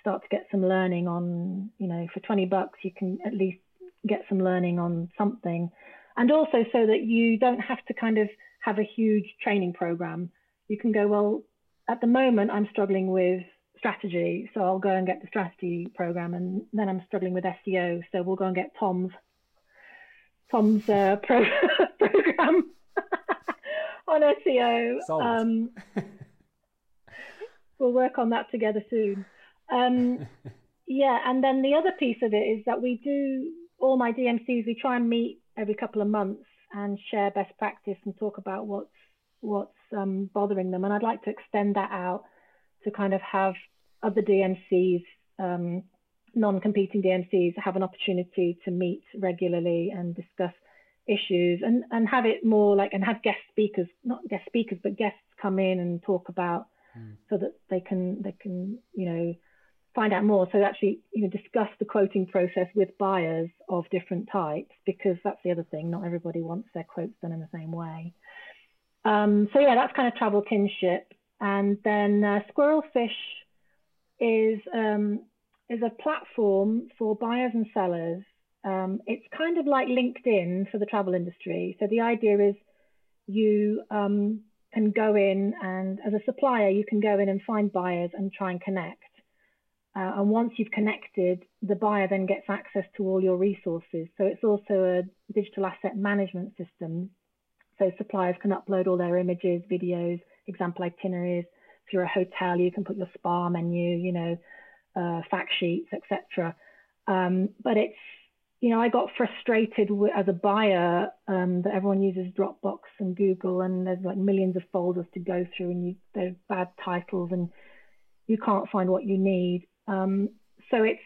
start to get some learning on, you know, for 20 bucks you can at least get some learning on something and also so that you don't have to kind of have a huge training program. You can go, well, at the moment, I'm struggling with strategy, so I'll go and get the strategy program, and then I'm struggling with SEO, so we'll go and get Tom's Tom's uh, pro- [LAUGHS] program [LAUGHS] on SEO. Um, [LAUGHS] we'll work on that together soon. Um, yeah, and then the other piece of it is that we do all my DMCs. We try and meet every couple of months and share best practice and talk about what's what's um, bothering them. And I'd like to extend that out to kind of have other DMCs, um, non-competing DMCs, have an opportunity to meet regularly and discuss issues and and have it more like and have guest speakers, not guest speakers, but guests come in and talk about mm. so that they can they can you know find out more. So actually, you know, discuss the quoting process with buyers of different types, because that's the other thing. Not everybody wants their quotes done in the same way. Um, so yeah, that's kind of travel kinship. And then uh, Squirrelfish is um, is a platform for buyers and sellers. Um, it's kind of like LinkedIn for the travel industry. So the idea is you um, can go in and as a supplier, you can go in and find buyers and try and connect. Uh, and once you've connected, the buyer then gets access to all your resources. So it's also a digital asset management system. So suppliers can upload all their images, videos, example itineraries. If you're a hotel, you can put your spa menu, you know, uh, fact sheets, etc. Um, but it's, you know, I got frustrated as a buyer um, that everyone uses Dropbox and Google, and there's like millions of folders to go through, and you, there's bad titles, and you can't find what you need. Um, so it's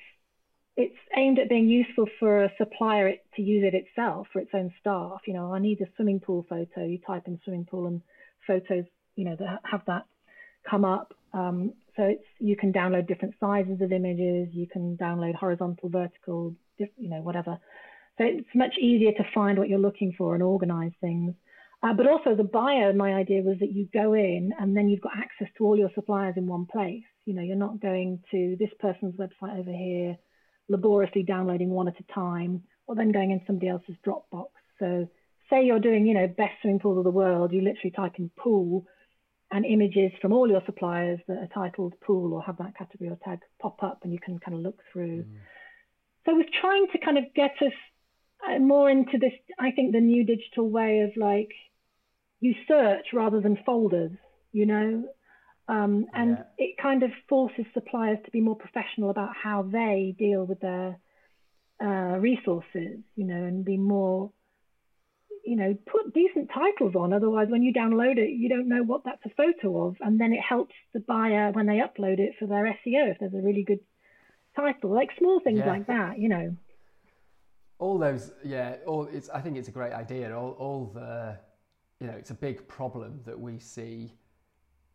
it's aimed at being useful for a supplier to use it itself for its own staff. You know, I need a swimming pool photo. You type in swimming pool and photos, you know, that have that come up. Um, so it's you can download different sizes of images. You can download horizontal, vertical, you know, whatever. So it's much easier to find what you're looking for and organize things. Uh, but also the buyer, my idea was that you go in and then you've got access to all your suppliers in one place. You know, you're not going to this person's website over here, laboriously downloading one at a time, or then going in somebody else's Dropbox. So say you're doing, you know, best swimming pool of the world, you literally type in pool and images from all your suppliers that are titled pool or have that category or tag pop up and you can kind of look through. Mm. So was trying to kind of get us uh, more into this, I think the new digital way of like, you search rather than folders, you know, um, and yeah. it kind of forces suppliers to be more professional about how they deal with their uh, resources, you know, and be more, you know, put decent titles on. Otherwise, when you download it, you don't know what that's a photo of, and then it helps the buyer when they upload it for their SEO if there's a really good title, like small things yeah. like that, you know. All those, yeah, all it's. I think it's a great idea. All, all the you know, it's a big problem that we see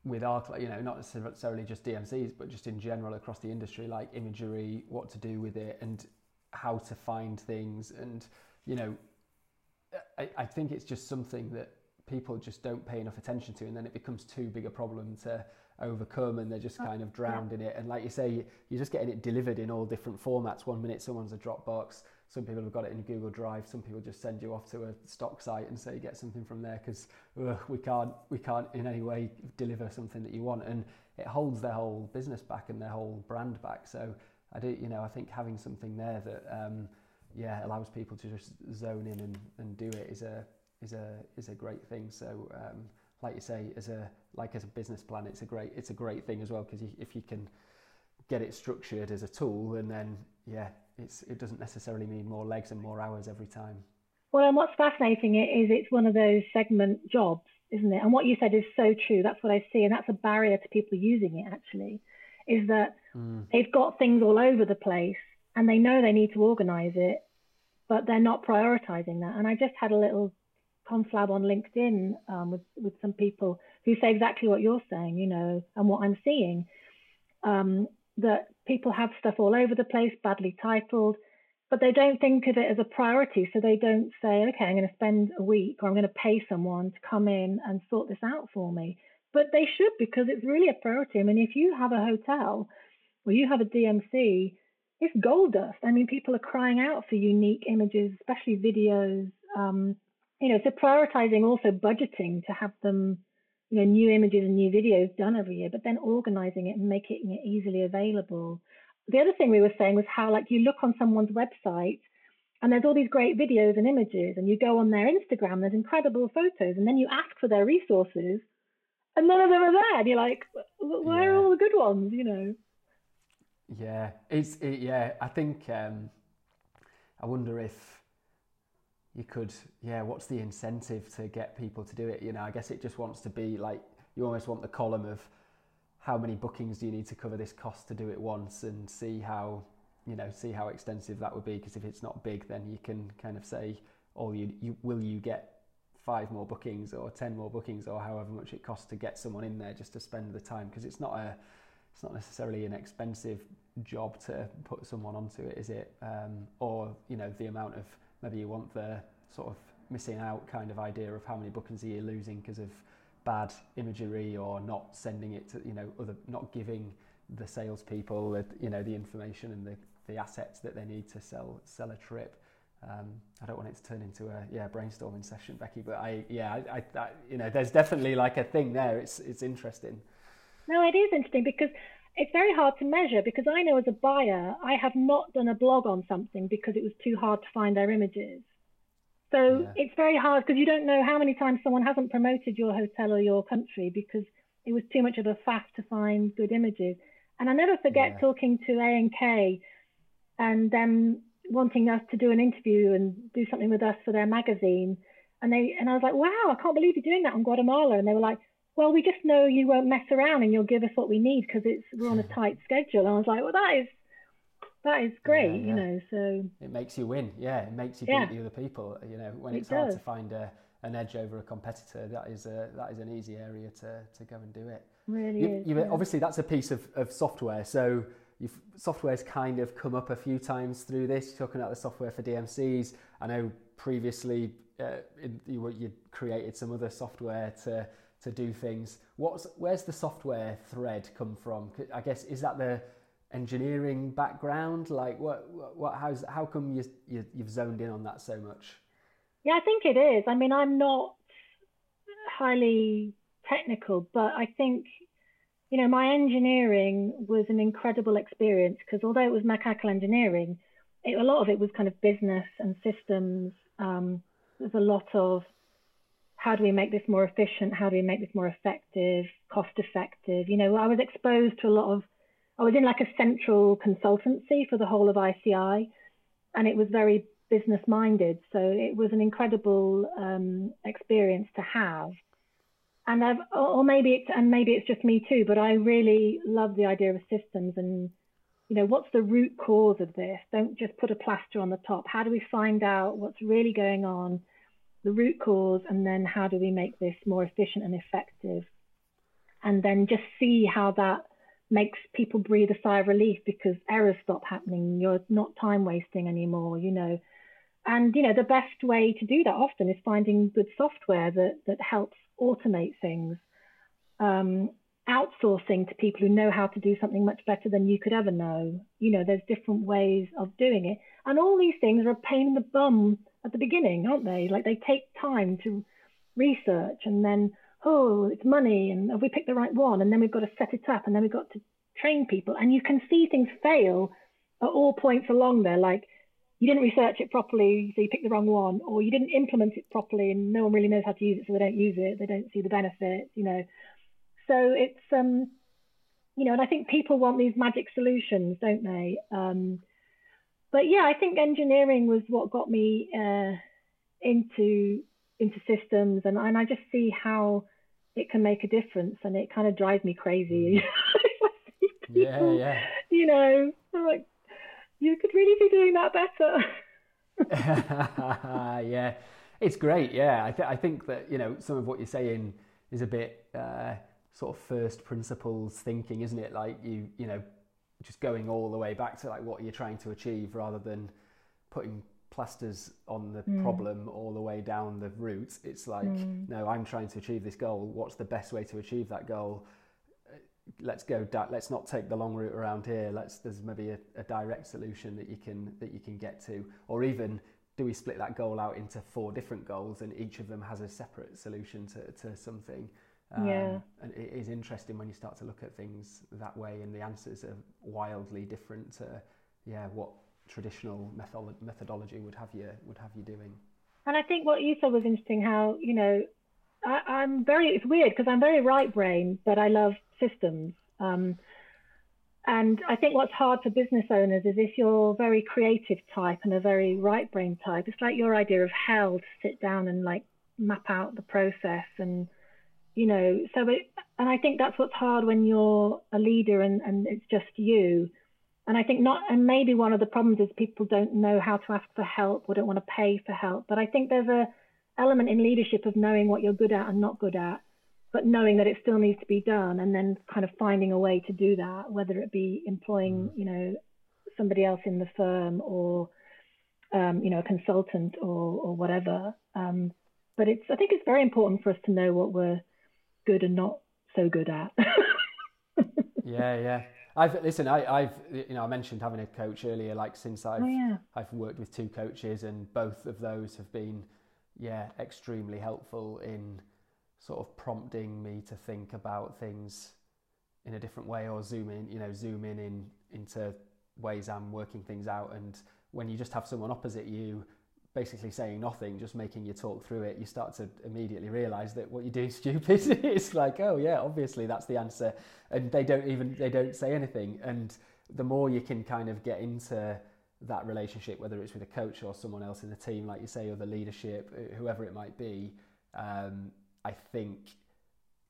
with our, you know, not necessarily just DMCs, but just in general across the industry, like imagery, what to do with it, and how to find things. And, you know, I, I think it's just something that people just don't pay enough attention to, and then it becomes too big a problem to overcome, and they're just kind of drowned in it. And like you say, you're just getting it delivered in all different formats. One minute someone's a Dropbox, some people have got it in Google Drive. Some people just send you off to a stock site and say get something from there because we can't we can't in any way deliver something that you want, and it holds their whole business back and their whole brand back. So I do you know I think having something there that um, yeah allows people to just zone in and, and do it is a is a is a great thing. So um, like you say, as a like as a business plan, it's a great it's a great thing as well because if you can get it structured as a tool and then yeah it's, it doesn't necessarily mean more legs and more hours every time. Well, and what's fascinating is it's one of those segment jobs, isn't it? And what you said is so true. That's what I see, and that's a barrier to people using it. Actually, is that mm. they've got things all over the place, and they know they need to organise it, but they're not prioritising that. And I just had a little conflab on LinkedIn um, with with some people who say exactly what you're saying, you know, and what I'm seeing. Um, that people have stuff all over the place, badly titled, but they don't think of it as a priority. So they don't say, okay, I'm going to spend a week or I'm going to pay someone to come in and sort this out for me. But they should because it's really a priority. I mean, if you have a hotel or you have a DMC, it's gold dust. I mean, people are crying out for unique images, especially videos. Um, you know, so prioritizing also budgeting to have them you know, new images and new videos done every year, but then organizing it and making it easily available. The other thing we were saying was how, like, you look on someone's website and there's all these great videos and images, and you go on their Instagram, there's incredible photos, and then you ask for their resources, and none of them are there. And you're like, where yeah. are all the good ones, you know? Yeah, it's, it, yeah, I think, um, I wonder if, you could, yeah, what's the incentive to get people to do it? You know, I guess it just wants to be like, you almost want the column of how many bookings do you need to cover this cost to do it once and see how, you know, see how extensive that would be. Because if it's not big, then you can kind of say, oh, you, you will you get five more bookings or 10 more bookings or however much it costs to get someone in there just to spend the time because it's not a it's not necessarily an expensive job to put someone onto it is it um, or you know the amount of maybe you want the sort of missing out kind of idea of how many bookings are you losing because of bad imagery or not sending it to you know other not giving the salespeople the, you know the information and the, the assets that they need to sell sell a trip. Um, I don't want it to turn into a yeah brainstorming session, Becky, but I yeah I, I, I you know there's definitely like a thing there. It's it's interesting. No, it is interesting because it's very hard to measure because I know as a buyer, I have not done a blog on something because it was too hard to find their images. So yeah. it's very hard because you don't know how many times someone hasn't promoted your hotel or your country because it was too much of a faff to find good images. And I never forget yeah. talking to A and K and them wanting us to do an interview and do something with us for their magazine. And they and I was like, wow, I can't believe you're doing that on Guatemala. And they were like, well, we just know you won't mess around and you'll give us what we need because it's we're on a tight schedule. And I was like, well, that is that is great, yeah, yeah. you know. So it makes you win. Yeah, it makes you yeah. beat the other people. You know, when it it's does. hard to find a, an edge over a competitor, that is a that is an easy area to to go and do it. Really you, is. You, obviously, that's a piece of, of software. So you've, software's kind of come up a few times through this. You're talking about the software for DMCs. I know previously uh, in, you, you created some other software to to do things. What's where's the software thread come from? I guess is that the engineering background? Like what what how's how come you, you you've zoned in on that so much? Yeah, I think it is. I mean, I'm not highly technical, but I think you know my engineering was an incredible experience because although it was mechanical engineering, it, a lot of it was kind of business and systems. Um, there's a lot of how do we make this more efficient? How do we make this more effective, cost effective? You know, I was exposed to a lot of, I was in like a central consultancy for the whole of ICI, and it was very business minded. So it was an incredible um, experience to have. And I've, or maybe it's, and maybe it's just me too, but I really love the idea of systems and, you know, what's the root cause of this? Don't just put a plaster on the top. How do we find out what's really going on? The root cause and then how do we make this more efficient and effective? And then just see how that makes people breathe a sigh of relief because errors stop happening. You're not time wasting anymore you know. And you know the best way to do that often is finding good software that that helps automate things. Um, outsourcing to people who know how to do something much better than you could ever know you know there's different ways of doing it and all these things are a pain in the bum at the beginning, aren't they? Like they take time to research and then, oh, it's money and have we picked the right one? And then we've got to set it up and then we've got to train people. And you can see things fail at all points along there. Like you didn't research it properly, so you picked the wrong one, or you didn't implement it properly and no one really knows how to use it, so they don't use it. They don't see the benefit, you know. So it's, um, you know, and I think people want these magic solutions, don't they? Um, but yeah, I think engineering was what got me uh, into into systems, and and I just see how it can make a difference, and it kind of drives me crazy. [LAUGHS] people, yeah, yeah. You know, I'm like, you could really be doing that better. [LAUGHS] yeah, it's great. Yeah, I, th- I think that you know some of what you're saying is a bit uh, sort of first principles thinking, isn't it? Like you, you know, just going all the way back to like what you're trying to achieve rather than putting plasters on the mm. problem all the way down the route it's like mm. no i'm trying to achieve this goal what's the best way to achieve that goal let's go let's not take the long route around here let's there's maybe a, a direct solution that you can that you can get to or even do we split that goal out into four different goals and each of them has a separate solution to, to something um, yeah. And it is interesting when you start to look at things that way, and the answers are wildly different to, yeah, what traditional method- methodology would have you would have you doing. And I think what you said was interesting. How you know, I, am very. It's weird because I'm very right brain, but I love systems. Um, and I think what's hard for business owners is if you're very creative type and a very right brain type, it's like your idea of hell to sit down and like map out the process and you know so it and i think that's what's hard when you're a leader and and it's just you. And i think not and maybe one of the problems is people don't know how to ask for help or don't want to pay for help. But i think there's a element in leadership of knowing what you're good at and not good at but knowing that it still needs to be done and then kind of finding a way to do that whether it be employing mm. you know somebody else in the firm or um, you know a consultant or or whatever. Um, but it's i think it's very important for us to know what we're good and not so good at. [LAUGHS] yeah, yeah. I've listen. I, I've you know I mentioned having a coach earlier. Like since I've oh, yeah. I've worked with two coaches, and both of those have been yeah extremely helpful in sort of prompting me to think about things in a different way or zoom in you know zoom in, in into ways I'm working things out. And when you just have someone opposite you basically saying nothing, just making you talk through it, you start to immediately realize that what you're doing is [LAUGHS] stupid. it's like, oh yeah, obviously that's the answer, and they don't even they don't say anything. And the more you can kind of get into that relationship, whether it's with a coach or someone else in the team, like you say, or the leadership, whoever it might be, um, I think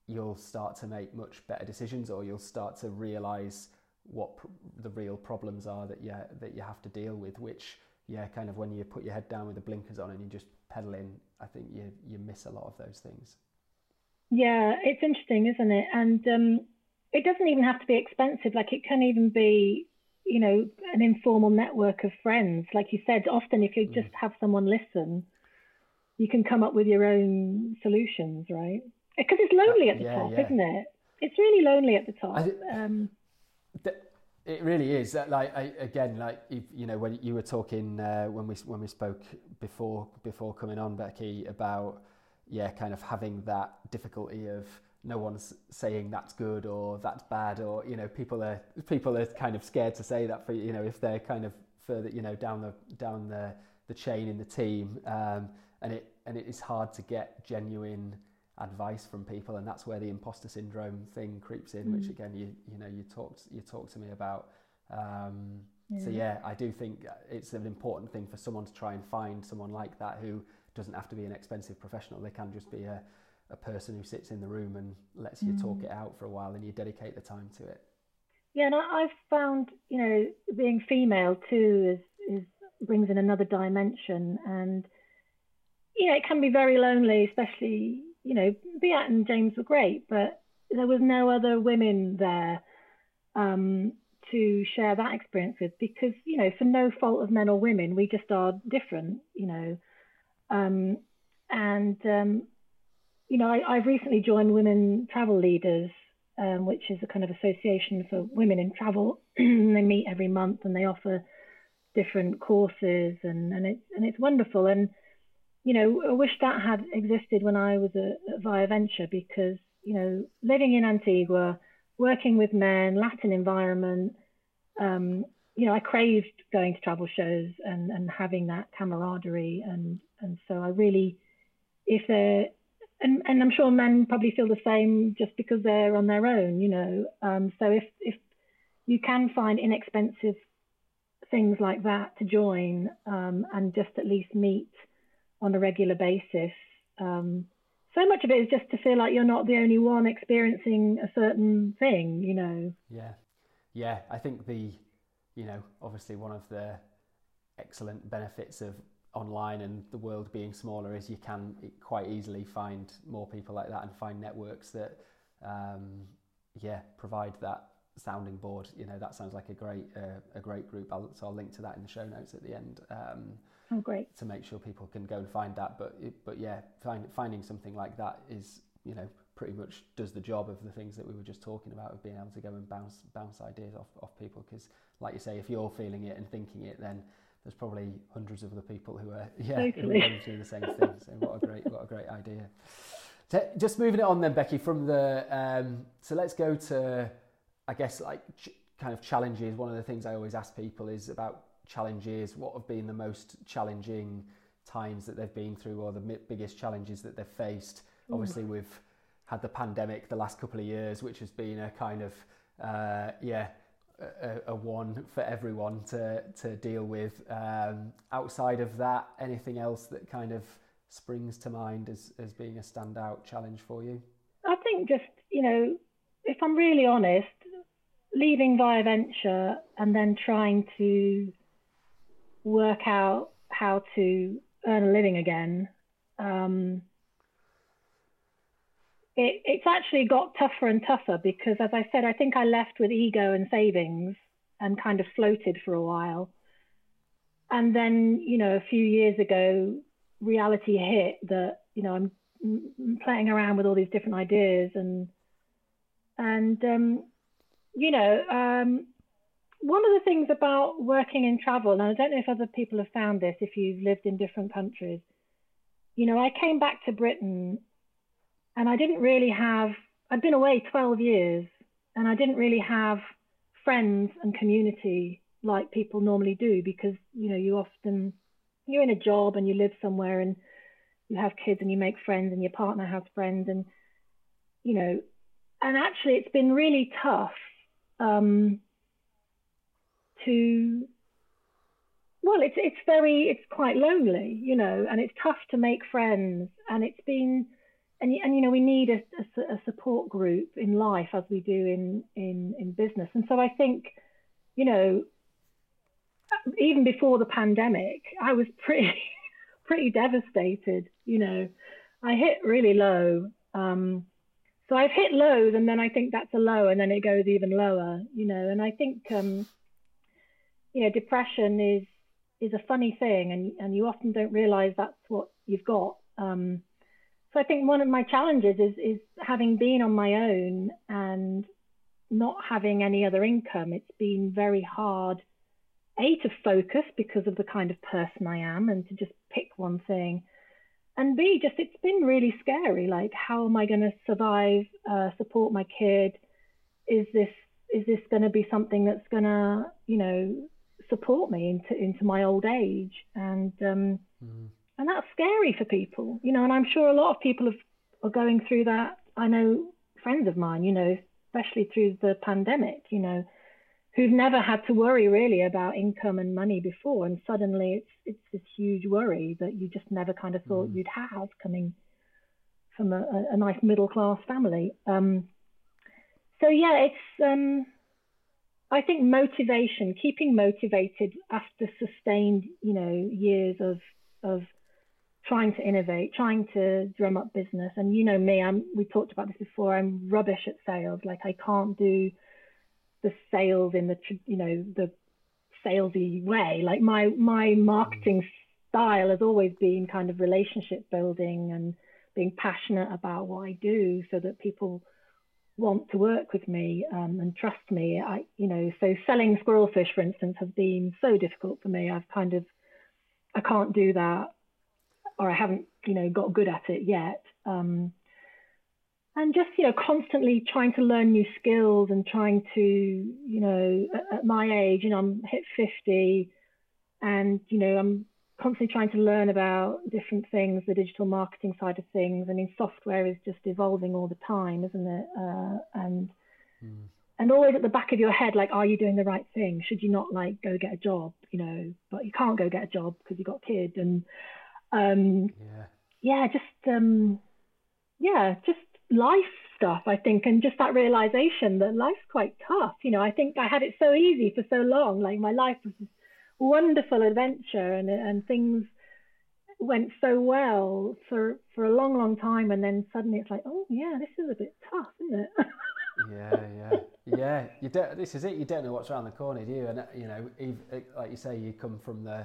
you'll start to make much better decisions, or you'll start to realize what pr- the real problems are that you that you have to deal with, which yeah, kind of when you put your head down with the blinkers on and you just pedal in, I think you you miss a lot of those things. Yeah, it's interesting, isn't it? And um, it doesn't even have to be expensive. Like it can even be, you know, an informal network of friends. Like you said, often if you mm. just have someone listen, you can come up with your own solutions, right? Because it's lonely at the yeah, top, yeah. isn't it? It's really lonely at the top. I, um, it really is. Like I, again, like you know, when you were talking uh, when we when we spoke before before coming on, Becky, about yeah, kind of having that difficulty of no one's saying that's good or that's bad, or you know, people are people are kind of scared to say that for you know if they're kind of further you know down the down the the chain in the team, um, and it and it is hard to get genuine advice from people, and that's where the imposter syndrome thing creeps in, mm. which again you you know you talked you talked to me about. Um, yeah. So yeah, I do think it's an important thing for someone to try and find someone like that who doesn't have to be an expensive professional. They can just be a, a person who sits in the room and lets you mm. talk it out for a while, and you dedicate the time to it. Yeah, and I've found you know being female too is is brings in another dimension, and you know it can be very lonely, especially you know, Beat and James were great, but there was no other women there um, to share that experience with because, you know, for no fault of men or women, we just are different, you know. Um, and, um, you know, I, have recently joined Women Travel Leaders, um, which is a kind of association for women in travel. [CLEARS THROAT] they meet every month and they offer different courses and, and it's and it's wonderful. And you know, I wish that had existed when I was at, Via Venture because, you know, living in Antigua, working with men, Latin environment, um, you know, I craved going to travel shows and, and having that camaraderie. And, and so I really, if they're, and, and I'm sure men probably feel the same just because they're on their own, you know. Um, so if, if you can find inexpensive things like that to join um, and just at least meet on a regular basis. Um, so much of it is just to feel like you're not the only one experiencing a certain thing, you know. Yeah, yeah. I think the, you know, obviously one of the excellent benefits of online and the world being smaller is you can quite easily find more people like that and find networks that, um, yeah, provide that sounding board. You know, that sounds like a great uh, a great group. I'll, so I'll link to that in the show notes at the end. Um, Oh, great. To make sure people can go and find that, but but yeah, find, finding something like that is you know pretty much does the job of the things that we were just talking about of being able to go and bounce bounce ideas off off people because like you say, if you're feeling it and thinking it, then there's probably hundreds of other people who are [LAUGHS] yeah totally. through the same thing. So what a great what a great idea. So just moving it on then, Becky, from the um, so let's go to I guess like ch- kind of challenges. One of the things I always ask people is about challenges? What have been the most challenging times that they've been through, or the biggest challenges that they've faced? Mm. Obviously, we've had the pandemic the last couple of years, which has been a kind of uh, yeah. A, a, one for everyone to to deal with. Um, outside of that, anything else that kind of springs to mind as as being a standout challenge for you? I think just you know, if I'm really honest, leaving Via Venture and then trying to work out how to earn a living again, um, it, it's actually got tougher and tougher because, as I said, I think I left with ego and savings and kind of floated for a while. And then, you know, a few years ago, reality hit that, you know, I'm playing around with all these different ideas and, and, um, you know, um, one of the things about working in travel, and I don't know if other people have found this if you've lived in different countries, you know, I came back to Britain and I didn't really have, I'd been away 12 years and I didn't really have friends and community like people normally do because, you know, you often, you're in a job and you live somewhere and you have kids and you make friends and your partner has friends and, you know, and actually it's been really tough. Um, to well it's it's very it's quite lonely you know and it's tough to make friends. And it's been and, and you know we need a, a, a, support group in life as we do in in in business. And so i think you know even before the pandemic i was [LAUGHS] pretty pretty devastated you know. I hit really low um, so i've hit lows and then i think that's a low and then it goes even lower you know. And i think um, you know, depression is is a funny thing, and and you often don't realize that's what you've got Um, so I think one of my challenges is is having been on my own and not having any other income. It's been very hard, a to focus because of the kind of person I am and to just pick one thing, and b just it's been really scary. Like how am I going to survive, uh, support my kid? Is this is this going to be something that's going to you know support me into into my old age and um, mm. and that's scary for people you know and i'm sure a lot of people have, are going through that i know friends of mine you know especially through the pandemic you know who've never had to worry really about income and money before and suddenly it's it's this huge worry that you just never kind of thought mm. you'd have coming from a, a nice middle class family um, so yeah it's um, I think motivation, keeping motivated after sustained, you know, years of of trying to innovate, trying to drum up business. And you know me, I'm we talked about this before. I'm rubbish at sales. Like I can't do the sales in the you know the salesy way. Like my my marketing style has always been kind of relationship building and being passionate about what I do, so that people want to work with me um, and trust me. I, you know, so selling Squirrelfish, for instance, has been so difficult for me. I've kind of, I can't do that, or I haven't, you know, got good at it yet. Um, and just, you know, constantly trying to learn new skills and trying to, you know, at, at my age, you know, I'm hit 50 and, you know, I'm constantly trying to learn about different things, the digital marketing side of things. I mean, software is just evolving all the time, isn't it? Uh, and mm. and always at the back of your head, like, are you doing the right thing? Should you not like go get a job? You know, but you can't go get a job because you got kids and um, yeah, yeah, just um, yeah, just life stuff. I think, and just that realization that life's quite tough. You know, I think I had it so easy for so long. Like my life was wonderful adventure and and things went so well for for a long long time and then suddenly it's like oh yeah this is a bit tough isn't it? [LAUGHS] Yeah yeah. Yeah you don't this is it you don't know what's around the corner do you? And you know like you say you come from the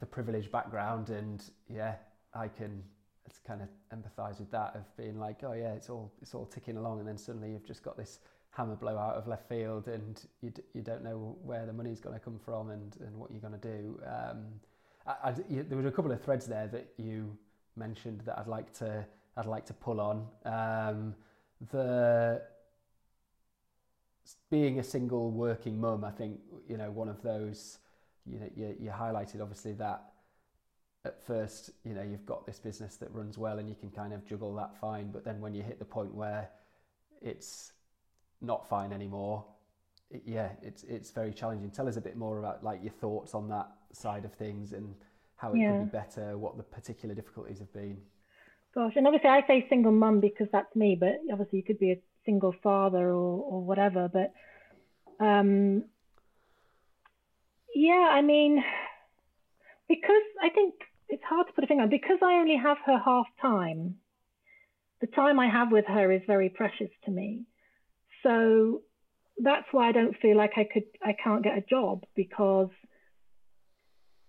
the privileged background and yeah i can it's kind of empathize with that of being like oh yeah it's all it's all ticking along and then suddenly you've just got this hammer blow out of left field and you, d- you don't know where the money's going to come from and, and what you're going to do. Um, I, I, you, there was a couple of threads there that you mentioned that I'd like to I'd like to pull on. Um, the being a single working mum, I think you know one of those. You know, you, you highlighted obviously that at first, you know, you've got this business that runs well and you can kind of juggle that fine, but then when you hit the point where it's not fine anymore, it, yeah, it's it's very challenging. Tell us a bit more about like your thoughts on that side of things and how it yeah. could be better, what the particular difficulties have been. Gosh, and obviously I say single mum because that's me, but obviously you could be a single father or or whatever. But um, yeah, I mean, because I think it's hard to put a finger on because I only have her half time. The time I have with her is very precious to me. So that's why I don't feel like I could I can't get a job because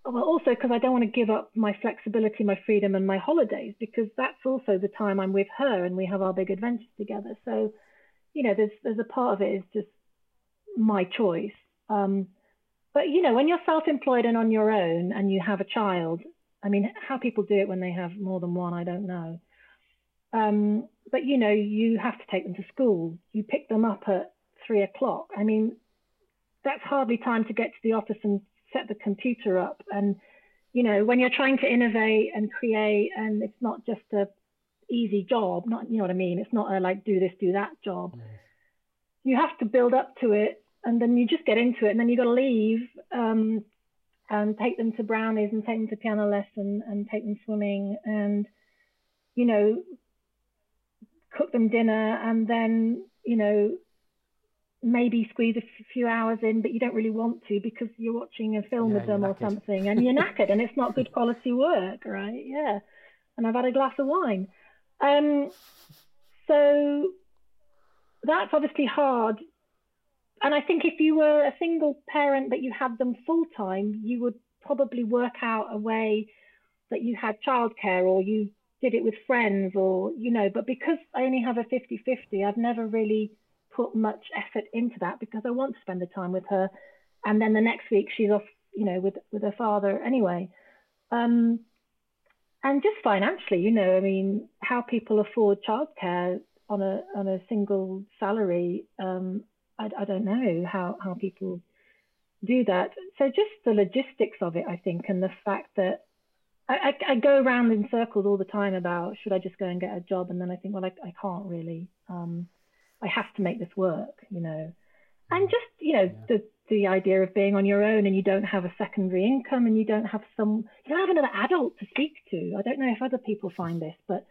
well also because I don't want to give up my flexibility, my freedom and my holidays because that's also the time I'm with her and we have our big adventures together. So, you know, there's there's a part of it is just my choice. Um, but you know, when you're self-employed and on your own and you have a child, I mean, how people do it when they have more than one, I don't know. Um, but you know, you have to take them to school. You pick them up at three o'clock. I mean, that's hardly time to get to the office and set the computer up. And you know, when you're trying to innovate and create, and it's not just a easy job. Not you know what I mean. It's not a like do this, do that job. Mm. You have to build up to it, and then you just get into it, and then you got to leave. Um, and take them to brownies and take them to piano lesson and take them swimming and you know cook them dinner, and then you know maybe squeeze a few hours in, but you don't really want to because you're watching a film yeah, with them or something, and you're knackered, and it's not good [LAUGHS] quality work, right? Yeah, and I've had a glass of wine. Um, so that's obviously hard. And I think if you were a single parent but you had them full time, you would probably work out a way that you had childcare or you did it with friends or, you know, but because I only have a 50 50, I've never really put much effort into that because I want to spend the time with her. And then the next week she's off, you know, with, with her father anyway. Um, and just financially, you know, I mean, how people afford childcare on a on a single salary, um, I, I don't know how how people do that. So just the logistics of it, I think, and the fact that I, I, I, go around in circles all the time about should I just go and get a job, and then I think, well, I, I can't really. Um, I have to make this work, you know. And just you know yeah. the the idea of being on your own and you don't have a secondary income and you don't have some you don't have another adult to speak to. I don't know if other people find this, but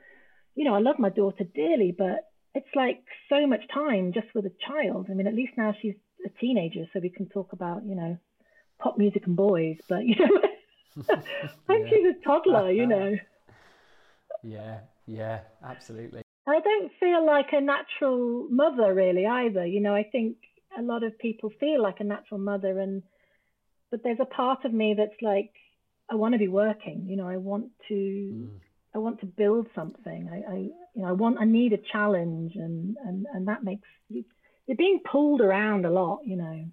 you know, I love my daughter dearly, but it's like so much time just with a child. I mean, at least now she's a teenager, so we can talk about, you know, pop music and boys, but you know, [LAUGHS] when yeah. she's a toddler, you know. Yeah, yeah, absolutely. I don't feel like a natural mother really either. You know, I think a lot of people feel like a natural mother and but there's a part of me that's like I want to be working, you know, I want to mm. I want to build something. I, I you know, I want I need a challenge and and and that makes you you're being pulled around a lot, you know.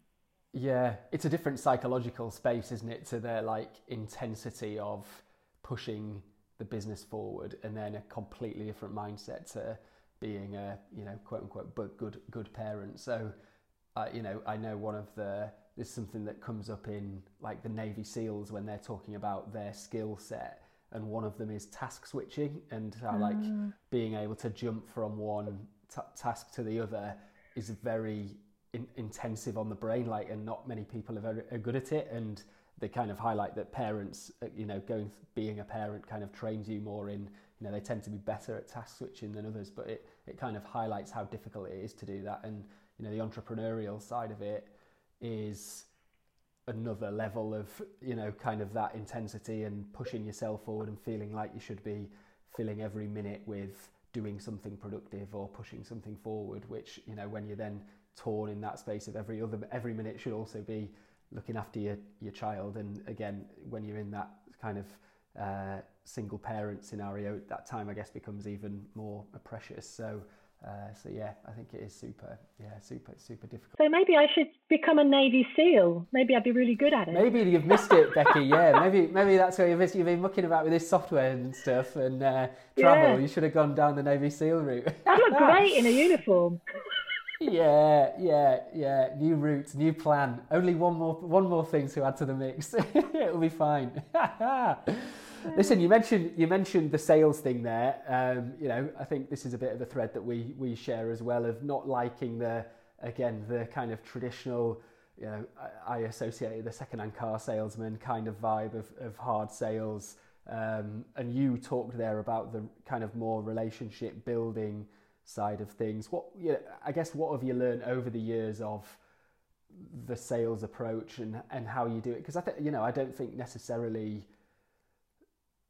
Yeah, it's a different psychological space, isn't it, to the like intensity of pushing the business forward, and then a completely different mindset to being a you know quote unquote but good good parent. So, uh, you know, I know one of the there's something that comes up in like the Navy SEALs when they're talking about their skill set, and one of them is task switching and how like ah. being able to jump from one t- task to the other is very in- intensive on the brain, like, and not many people are are good at it, and they kind of highlight that parents, uh, you know, going being a parent kind of trains you more in, you know, they tend to be better at task switching than others, but it it kind of highlights how difficult it is to do that, and you know, the entrepreneurial side of it is another level of you know kind of that intensity and pushing yourself forward and feeling like you should be filling every minute with doing something productive or pushing something forward which you know when you're then torn in that space of every other every minute should also be looking after your, your child. And again, when you're in that kind of uh, single parent scenario, that time I guess becomes even more precious. So, uh, so yeah, I think it is super, yeah, super, super difficult. So maybe I should become a Navy SEAL. Maybe I'd be really good at it. Maybe you've missed it, Becky. Yeah, maybe maybe that's where you've, you've been mucking about with this software and stuff and uh, travel. Yeah. You should have gone down the Navy SEAL route. I look [LAUGHS] great in a uniform yeah, yeah, yeah. New route, new plan. Only one more, one more thing to add to the mix. [LAUGHS] It'll be fine. [LAUGHS] Listen, you mentioned you mentioned the sales thing there. Um, you know, I think this is a bit of a thread that we we share as well of not liking the again the kind of traditional. You know, I, I associate the second-hand car salesman kind of vibe of, of hard sales. Um, and you talked there about the kind of more relationship building side of things. What you know, I guess what have you learned over the years of the sales approach and and how you do it? Because I think you know I don't think necessarily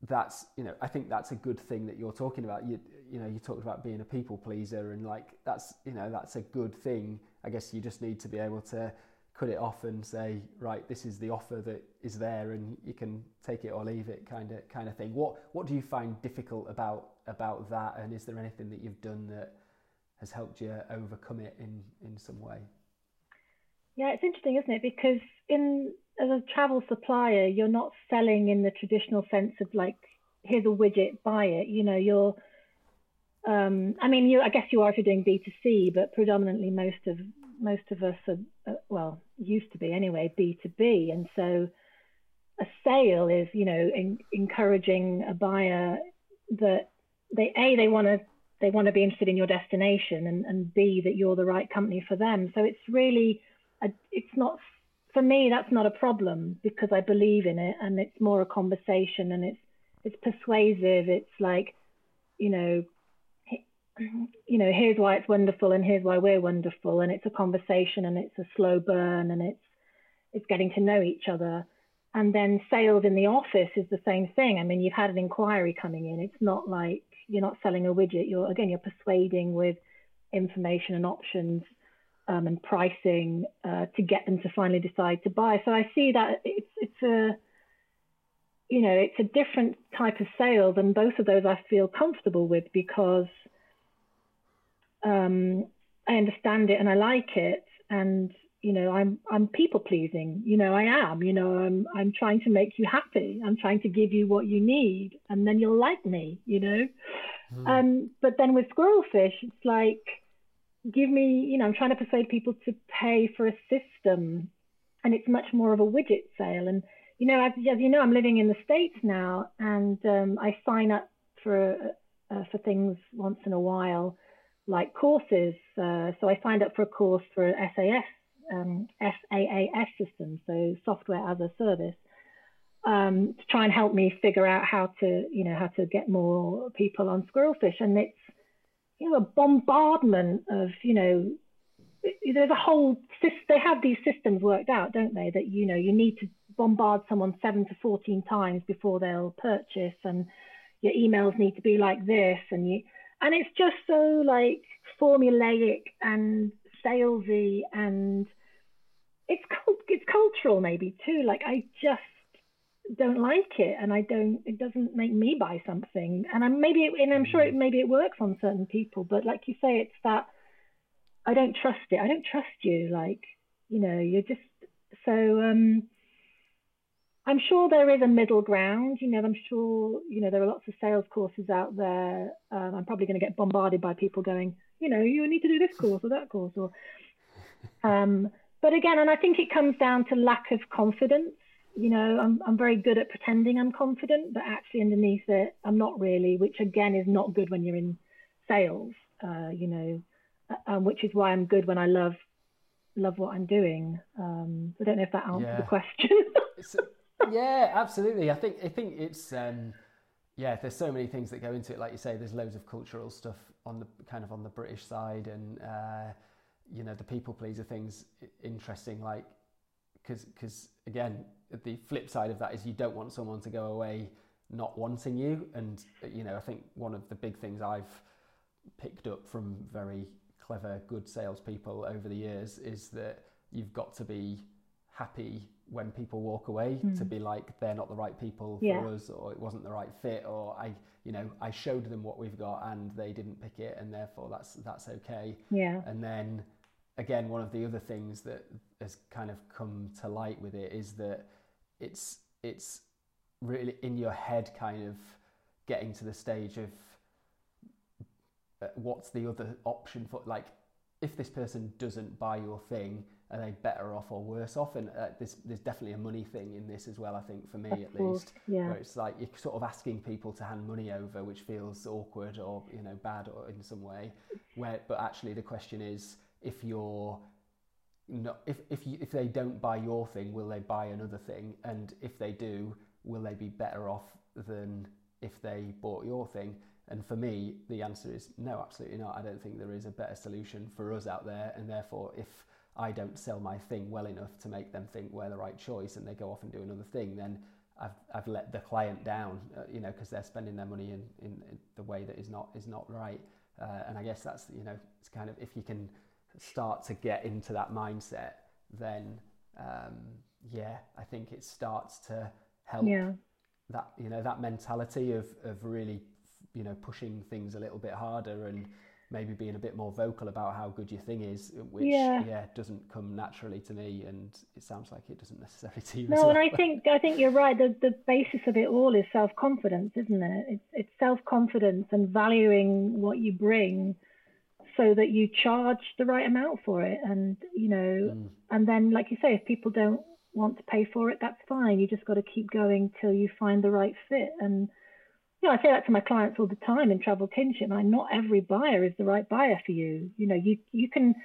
that's you know I think that's a good thing that you're talking about. You you know you talked about being a people pleaser and like that's you know that's a good thing. I guess you just need to be able to cut it off and say right this is the offer that is there and you can take it or leave it kind of kind of thing what what do you find difficult about about that and is there anything that you've done that has helped you overcome it in in some way yeah it's interesting isn't it because in as a travel supplier you're not selling in the traditional sense of like here's a widget buy it you know you're um, I mean, you. I guess you are if you're doing B2C, but predominantly most of most of us are, uh, well, used to be anyway, B2B. And so a sale is, you know, in, encouraging a buyer that they, A, they want to, they want to be interested in your destination and, and B, that you're the right company for them. So it's really, a, it's not, for me, that's not a problem because I believe in it and it's more a conversation and it's, it's persuasive. It's like, you know, [CLEARS THROAT] you know, here's why it's wonderful and here's why we're wonderful. And it's a conversation and it's a slow burn and it's it's getting to know each other. And then sales in the office is the same thing. I mean, you've had an inquiry coming in. It's not like you're not selling a widget. You're again, you're persuading with information and options um, and pricing uh, to get them to finally decide to buy. So I see that it's it's a you know, it's a different type of sales, and both of those I feel comfortable with because um, I understand it and I like it, and you know, I'm I'm people pleasing. You know, I am. You know, I'm I'm trying to make you happy. I'm trying to give you what you need, and then you'll like me. You know, mm. um, but then with squirrelfish, it's like give me. You know, I'm trying to persuade people to pay for a system, and it's much more of a widget sale and you know, as, as you know, I'm living in the States now, and um, I sign up for uh, for things once in a while, like courses. Uh, so I signed up for a course for SaaS, um, SaaS system, so software as a service, um, to try and help me figure out how to, you know, how to get more people on Squirrelfish. And it's, you know, a bombardment of, you know, there's a whole they have these systems worked out don't they that you know you need to bombard someone seven to 14 times before they'll purchase and your emails need to be like this and you and it's just so like formulaic and salesy and it's it's cultural maybe too like i just don't like it and i don't it doesn't make me buy something and i'm maybe it, and i'm sure it maybe it works on certain people but like you say it's that i don't trust it i don't trust you like you know you're just so um I'm sure there is a middle ground. You know, I'm sure you know there are lots of sales courses out there. Um, I'm probably going to get bombarded by people going, you know, you need to do this course or that course, or. [LAUGHS] Um, but again, and I think it comes down to lack of confidence. You know, I'm I'm very good at pretending I'm confident, but actually underneath it, I'm not really. Which again is not good when you're in sales. Uh, you know, um, which is why I'm good when I love love what I'm doing. Um, I don't know if that answers yeah. the question. [LAUGHS] yeah, absolutely. I think I think it's um, yeah. There's so many things that go into it. Like you say, there's loads of cultural stuff on the kind of on the British side, and uh, you know the people pleaser things interesting. Like because because again, the flip side of that is you don't want someone to go away not wanting you, and you know I think one of the big things I've picked up from very clever, good salespeople over the years is that you've got to be happy when people walk away mm. to be like they're not the right people for yeah. us or it wasn't the right fit or I you know I showed them what we've got and they didn't pick it and therefore that's that's okay yeah and then again one of the other things that has kind of come to light with it is that it's it's really in your head kind of getting to the stage of uh, what's the other option for like if this person doesn't buy your thing are they better off or worse off? And uh, there's, there's definitely a money thing in this as well, I think, for me of at course, least. Yeah. Where it's like you're sort of asking people to hand money over, which feels awkward or, you know, bad or in some way. Where, but actually the question is, if you're not, if, if, you, if they don't buy your thing, will they buy another thing? And if they do, will they be better off than if they bought your thing? And for me, the answer is no, absolutely not. I don't think there is a better solution for us out there. And therefore, if I don't sell my thing well enough to make them think we're the right choice and they go off and do another thing, then I've, I've let the client down, uh, you know, because they're spending their money in, in, in, the way that is not, is not right. Uh, and I guess that's, you know, it's kind of, if you can start to get into that mindset, then, um, yeah, I think it starts to help yeah. that, you know, that mentality of, of really, you know, pushing things a little bit harder and, maybe being a bit more vocal about how good your thing is, which yeah, yeah doesn't come naturally to me, and it sounds like it doesn't necessarily to you. No, well. and I think I think you're right. The the basis of it all is self confidence, isn't it? It's it's self confidence and valuing what you bring, so that you charge the right amount for it, and you know, mm. and then like you say, if people don't want to pay for it, that's fine. You just got to keep going till you find the right fit and you know, I say that to my clients all the time in travel kinship. I not every buyer is the right buyer for you. You know, you you can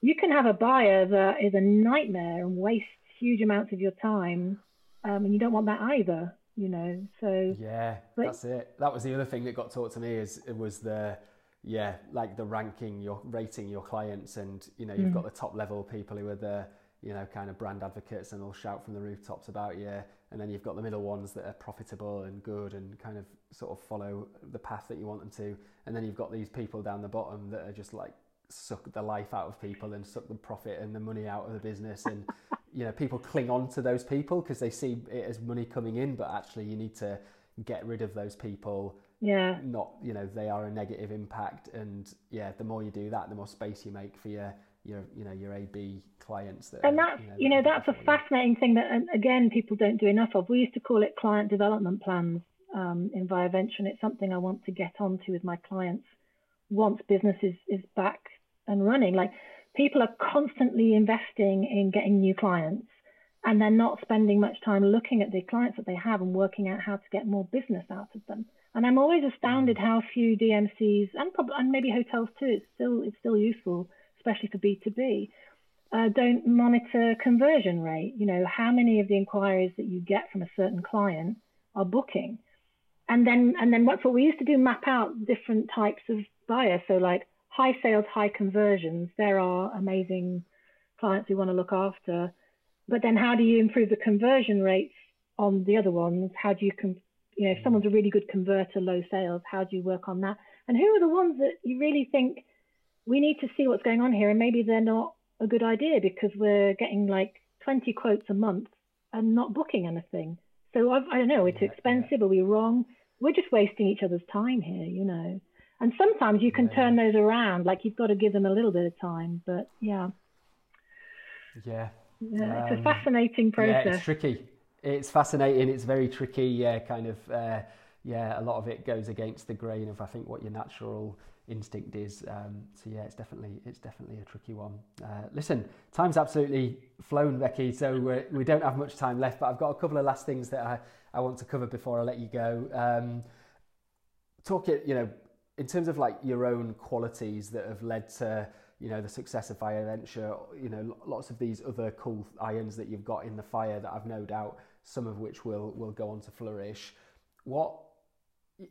you can have a buyer that is a nightmare and wastes huge amounts of your time, um, and you don't want that either. You know, so yeah, but, that's it. That was the other thing that got taught to me is it was the yeah, like the ranking, your rating your clients, and you know, you've mm. got the top level people who are the you know kind of brand advocates and they'll shout from the rooftops about you and then you've got the middle ones that are profitable and good and kind of sort of follow the path that you want them to and then you've got these people down the bottom that are just like suck the life out of people and suck the profit and the money out of the business and [LAUGHS] you know people cling on to those people because they see it as money coming in, but actually you need to get rid of those people. Yeah. Not you know they are a negative impact, and yeah, the more you do that, the more space you make for your your you know your AB clients. That and are, that's you know, you know that's a fascinating thing that and again people don't do enough of. We used to call it client development plans um, in ViaVenture, and it's something I want to get onto with my clients once business is, is back and running. Like people are constantly investing in getting new clients and they're not spending much time looking at the clients that they have and working out how to get more business out of them. And I'm always astounded mm. how few DMCs and probably and maybe hotels too. It's still it's still useful, especially for B2B. Uh, don't monitor conversion rate. You know how many of the inquiries that you get from a certain client are booking, and then and then what's what we used to do map out different types of buyer. So like high sales, high conversions, there are amazing clients we want to look after. But then how do you improve the conversion rates on the other ones? How do you, com- you know, if someone's a really good converter, low sales, how do you work on that? And who are the ones that you really think we need to see what's going on here and maybe they're not a good idea because we're getting like 20 quotes a month and not booking anything. So I've, I, do not know, we're too expensive, are we wrong? We're just wasting each other's time here, you know. And sometimes you can yeah. turn those around, like you've got to give them a little bit of time. But yeah. Yeah. Yeah, it's um, a fascinating process. Yeah, it's tricky. It's fascinating. It's very tricky. Yeah, kind of. Uh, yeah, a lot of it goes against the grain of I think what your natural instinct is. Um, so yeah, it's definitely it's definitely a tricky one. Uh, listen, time's absolutely flown, Becky. So we're, we do not have much time left, but I've got a couple of last things that I, I want to cover before I let you go. Um, talk it, you know, in terms of like your own qualities that have led to you know the success of ViaVenture, you know lots of these other cool irons that you've got in the fire that I've no doubt some of which will will go on to flourish. What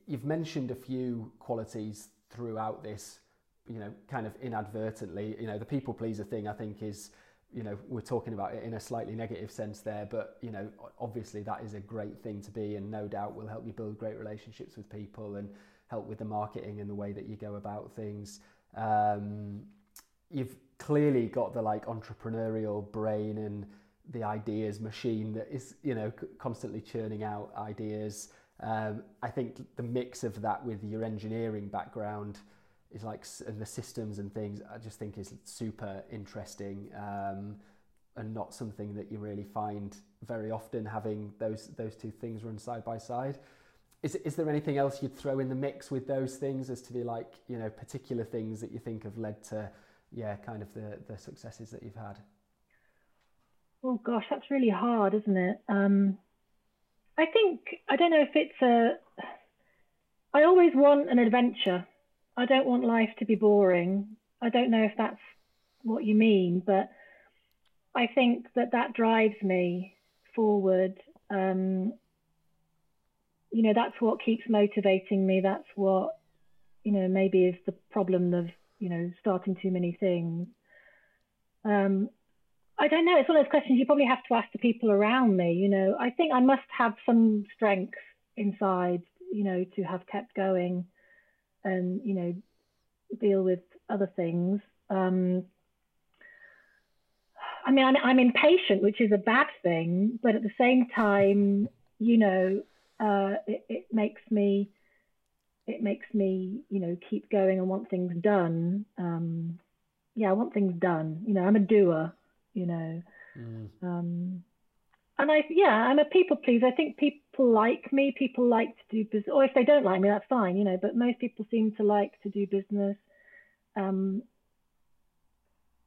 you've mentioned a few qualities throughout this, you know, kind of inadvertently. You know, the people pleaser thing I think is you know we're talking about it in a slightly negative sense there but you know obviously that is a great thing to be and no doubt will help you build great relationships with people and help with the marketing and the way that you go about things. Um, you've clearly got the like entrepreneurial brain and the ideas machine that is you know constantly churning out ideas. Um, I think the mix of that with your engineering background is like and the systems and things. I just think is super interesting um, and not something that you really find very often. Having those those two things run side by side is, is there anything else you'd throw in the mix with those things as to be like you know particular things that you think have led to yeah kind of the the successes that you've had oh gosh that's really hard isn't it um i think i don't know if it's a i always want an adventure i don't want life to be boring i don't know if that's what you mean but i think that that drives me forward um you know, that's what keeps motivating me. That's what, you know, maybe is the problem of, you know, starting too many things. Um, I don't know. It's one of those questions you probably have to ask the people around me. You know, I think I must have some strength inside, you know, to have kept going and, you know, deal with other things. Um, I mean, I'm, I'm impatient, which is a bad thing, but at the same time, you know, uh, it, it makes me it makes me you know keep going and want things done. Um, yeah, I want things done. You know, I'm a doer. You know, mm. um, and I yeah, I'm a people pleaser. I think people like me. People like to do business, or if they don't like me, that's fine. You know, but most people seem to like to do business. Um,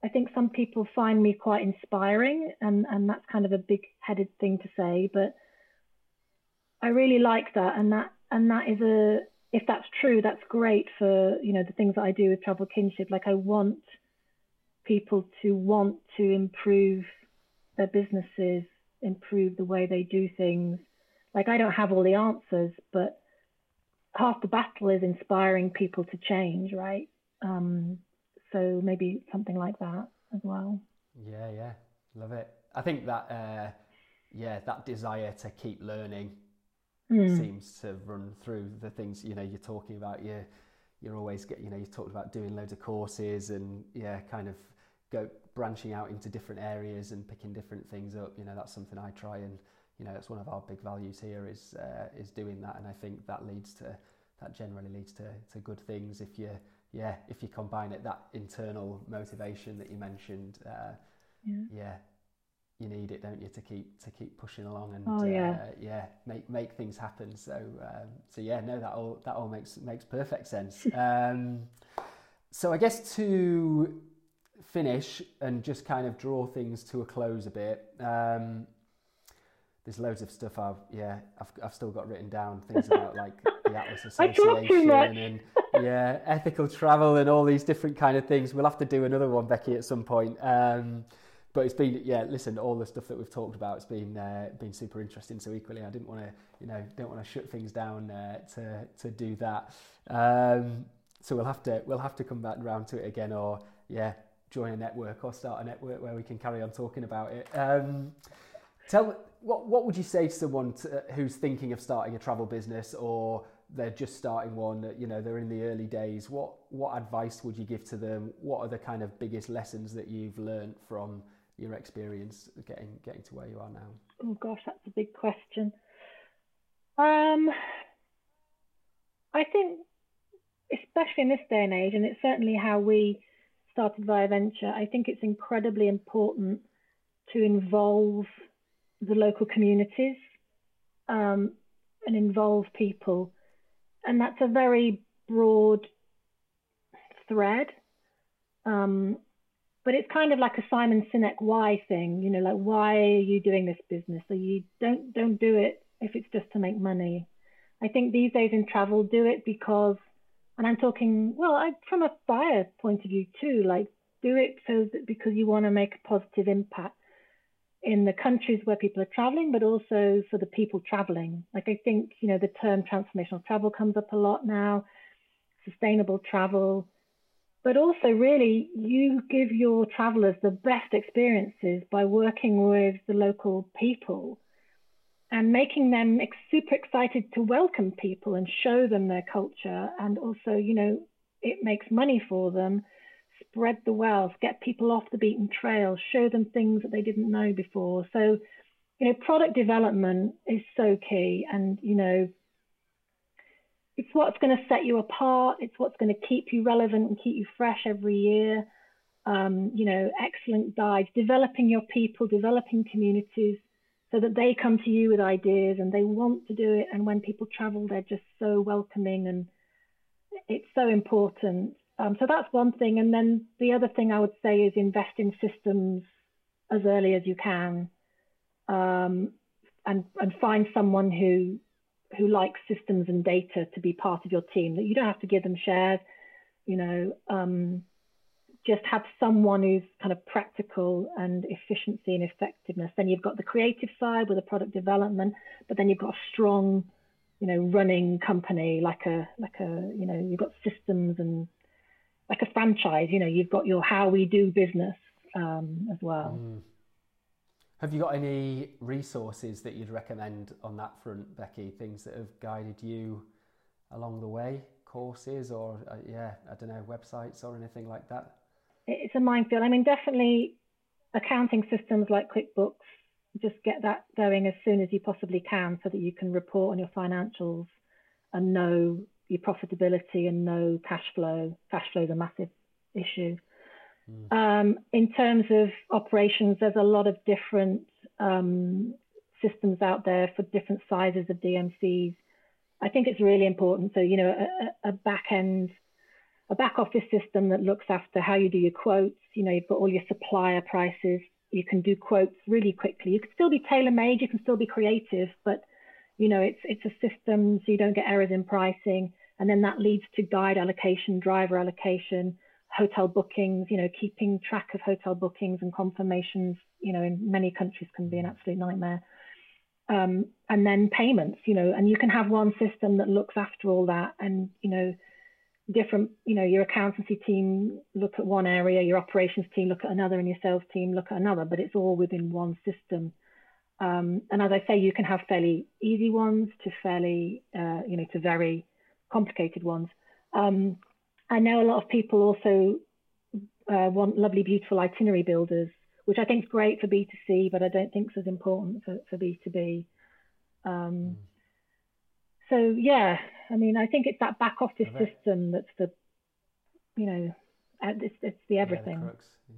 I think some people find me quite inspiring, and and that's kind of a big-headed thing to say, but I really like that, and that and that is a if that's true, that's great for you know the things that I do with travel kinship. Like I want people to want to improve their businesses, improve the way they do things. Like I don't have all the answers, but half the battle is inspiring people to change, right? Um, so maybe something like that as well. Yeah, yeah, love it. I think that uh, yeah, that desire to keep learning mm. seems to run through the things you know you're talking about. You're you're always get you know you talked about doing loads of courses and yeah, kind of go branching out into different areas and picking different things up. You know, that's something I try and you know that's one of our big values here is uh, is doing that, and I think that leads to that generally leads to to good things if you yeah if you combine it that internal motivation that you mentioned. Uh, yeah. yeah you need it, don't you, to keep to keep pushing along and oh, yeah. Uh, yeah, make make things happen. So um, so yeah, no, that all that all makes makes perfect sense. [LAUGHS] Um, so I guess to finish and just kind of draw things to a close a bit. Um, there's loads of stuff I've yeah I've I've still got written down things about [LAUGHS] like the Atlas Association and yeah ethical travel and all these different kind of things. We'll have to do another one, Becky, at some point. Um, but it's been yeah listen all the stuff that we've talked about it's been uh, been super interesting so equally I didn't want to you know don't want to shut things down uh, to to do that um, so we'll have to we'll have to come back around to it again or yeah join a network or start a network where we can carry on talking about it um, tell what what would you say to someone to, uh, who's thinking of starting a travel business or they're just starting one you know they're in the early days what what advice would you give to them what are the kind of biggest lessons that you've learned from your experience getting getting to where you are now? Oh gosh, that's a big question. Um, I think, especially in this day and age, and it's certainly how we started Via Venture. I think it's incredibly important to involve the local communities um, and involve people, and that's a very broad thread. Um, but it's kind of like a Simon Sinek why thing, you know, like why are you doing this business? So you don't don't do it if it's just to make money. I think these days in travel, do it because, and I'm talking well, I, from a buyer point of view too, like do it so that because you want to make a positive impact in the countries where people are traveling, but also for the people traveling. Like I think you know the term transformational travel comes up a lot now, sustainable travel but also really you give your travelers the best experiences by working with the local people and making them super excited to welcome people and show them their culture and also you know it makes money for them spread the wealth get people off the beaten trail show them things that they didn't know before so you know product development is so key and you know it's what's going to set you apart. It's what's going to keep you relevant and keep you fresh every year. Um, you know, excellent guides, developing your people, developing communities so that they come to you with ideas and they want to do it. And when people travel, they're just so welcoming and it's so important. Um, so that's one thing. And then the other thing I would say is invest in systems as early as you can um, and, and find someone who who like systems and data to be part of your team. That you don't have to give them shares, you know. Um, just have someone who's kind of practical and efficiency and effectiveness. Then you've got the creative side with the product development, but then you've got a strong, you know, running company like a like a you know you've got systems and like a franchise. You know, you've got your how we do business um, as well. Mm. Have you got any resources that you'd recommend on that front, Becky? Things that have guided you along the way, courses or uh, yeah, I don't know, websites or anything like that? It's a minefield. I mean, definitely accounting systems like QuickBooks. Just get that going as soon as you possibly can, so that you can report on your financials and know your profitability and know cash flow. Cash flow is a massive issue. Mm. Um, in terms of operations, there's a lot of different um, systems out there for different sizes of DMCs. I think it's really important. So, you know, a, a back end, a back office system that looks after how you do your quotes. You know, you've got all your supplier prices. You can do quotes really quickly. You can still be tailor made. You can still be creative, but you know, it's it's a system so you don't get errors in pricing, and then that leads to guide allocation, driver allocation, hotel bookings, you know, keeping track of hotel bookings and confirmations, you know, in many countries can be an absolute nightmare. Um, and then payments, you know, and you can have one system that looks after all that and, you know, different, you know, your accountancy team look at one area, your operations team look at another, and your sales team look at another, but it's all within one system. Um, and as I say, you can have fairly easy ones to fairly, uh, you know, to very complicated ones. Um, I know a lot of people also uh, one lovely, beautiful itinerary builders, which I think is great for B2C, but I don't think is as important for, for B2B. Um, mm. So yeah, I mean, I think it's that back office system that's the, you know, it's, it's the everything.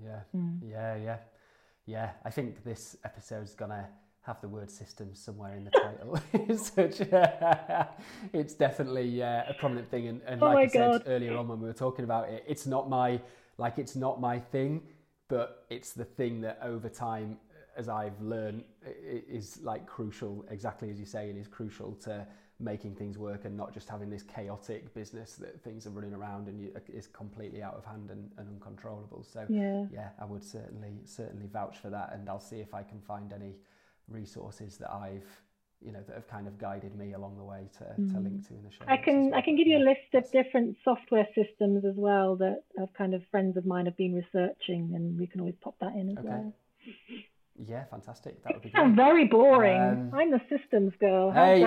Yeah, the yeah. Mm. yeah, yeah, yeah. I think this episode's gonna have the word system somewhere in the title. [LAUGHS] it's, such, [LAUGHS] it's definitely uh, a prominent thing, and, and oh like I said earlier on when we were talking about it, it's not my like it's not my thing, but it's the thing that over time, as I've learned, is like crucial. Exactly as you say, it is crucial to making things work and not just having this chaotic business that things are running around and you, is completely out of hand and, and uncontrollable. So yeah. yeah, I would certainly certainly vouch for that, and I'll see if I can find any resources that I've you know that have kind of guided me along the way to, mm. to link to in the show. I can well. I can give you a list of different software systems as well that have kind of friends of mine have been researching, and we can always pop that in as okay. well. Yeah, fantastic. That would be. I'm very boring. Um, I'm the systems girl. Hey,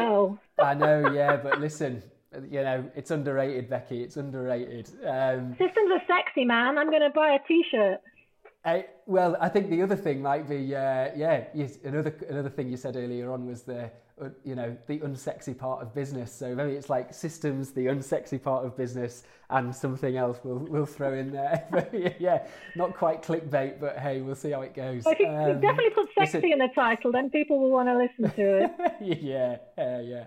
I know. Yeah, but listen, you know, it's underrated, Becky. It's underrated. Um, systems are sexy, man. I'm going to buy a T-shirt. Uh, well, I think the other thing might be, uh, yeah, another another thing you said earlier on was the, uh, you know, the unsexy part of business. So maybe it's like systems, the unsexy part of business, and something else we'll we'll throw in there. [LAUGHS] yeah, not quite clickbait, but hey, we'll see how it goes. Well, you um, definitely put sexy in the title, then people will want to listen to it. [LAUGHS] yeah, uh, yeah.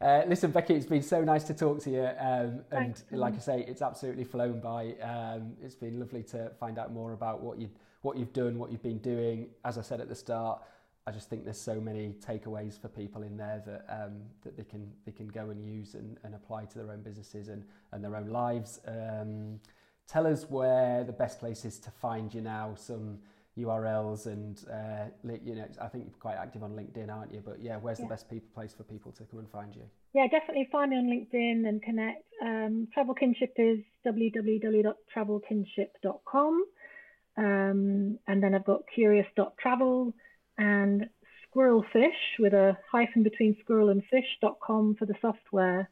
Uh, listen, Becky, it's been so nice to talk to you. Um, and Thanks. like I say, it's absolutely flown by. Um, it's been lovely to find out more about what you what you've done, what you've been doing. As I said at the start, I just think there's so many takeaways for people in there that um, that they can they can go and use and, and apply to their own businesses and, and their own lives. Um, tell us where the best place is to find you now. Some URLs and uh, you know I think you're quite active on LinkedIn, aren't you? But yeah, where's yeah. the best people, place for people to come and find you? Yeah, definitely find me on LinkedIn and connect. Um, Travel Kinship is www.travelkinship.com, um, and then I've got curious.travel and squirrelfish with a hyphen between squirrel and fish.com for the software.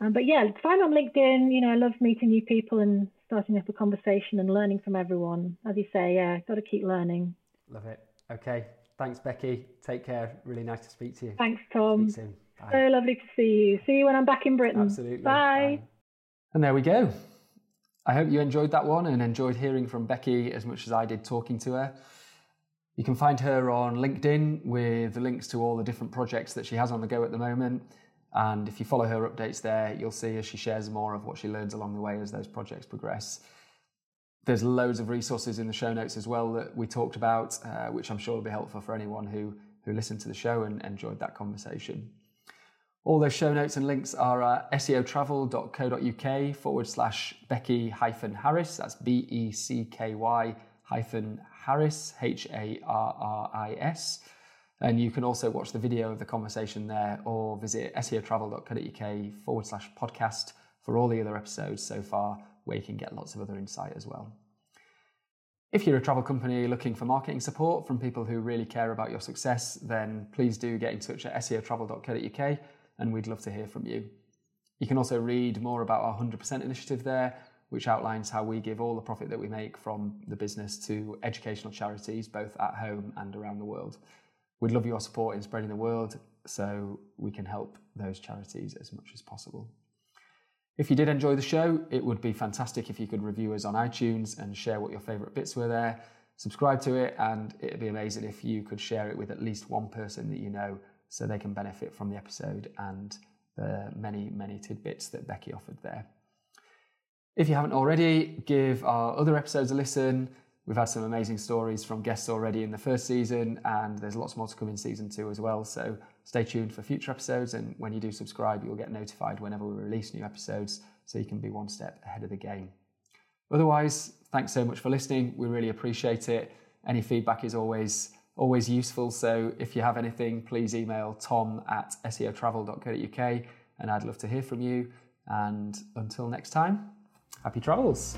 Um, but yeah, find on LinkedIn. You know, I love meeting new people and starting up a conversation and learning from everyone. As you say, yeah, got to keep learning. Love it. Okay. Thanks, Becky. Take care. Really nice to speak to you. Thanks, Tom. Speak soon. Bye. So lovely to see you. See you when I'm back in Britain. Absolutely. Bye. Bye. And there we go. I hope you enjoyed that one and enjoyed hearing from Becky as much as I did talking to her. You can find her on LinkedIn with links to all the different projects that she has on the go at the moment. And if you follow her updates there, you'll see as she shares more of what she learns along the way as those projects progress. There's loads of resources in the show notes as well that we talked about, uh, which I'm sure will be helpful for anyone who, who listened to the show and enjoyed that conversation. All those show notes and links are at seotravel.co.uk forward slash Becky hyphen Harris. That's B E C K Y Harris, H A R R I S. And you can also watch the video of the conversation there or visit seotravel.co.uk forward slash podcast for all the other episodes so far, where you can get lots of other insight as well. If you're a travel company looking for marketing support from people who really care about your success, then please do get in touch at seotravel.co.uk and we'd love to hear from you. You can also read more about our 100% initiative there, which outlines how we give all the profit that we make from the business to educational charities, both at home and around the world. We'd love your support in spreading the word so we can help those charities as much as possible. If you did enjoy the show, it would be fantastic if you could review us on iTunes and share what your favourite bits were there. Subscribe to it, and it'd be amazing if you could share it with at least one person that you know so they can benefit from the episode and the many, many tidbits that Becky offered there. If you haven't already, give our other episodes a listen. We've had some amazing stories from guests already in the first season, and there's lots more to come in season two as well. So stay tuned for future episodes. And when you do subscribe, you'll get notified whenever we release new episodes so you can be one step ahead of the game. Otherwise, thanks so much for listening. We really appreciate it. Any feedback is always always useful. So if you have anything, please email tom at seotravel.co.uk and I'd love to hear from you. And until next time, Happy travels!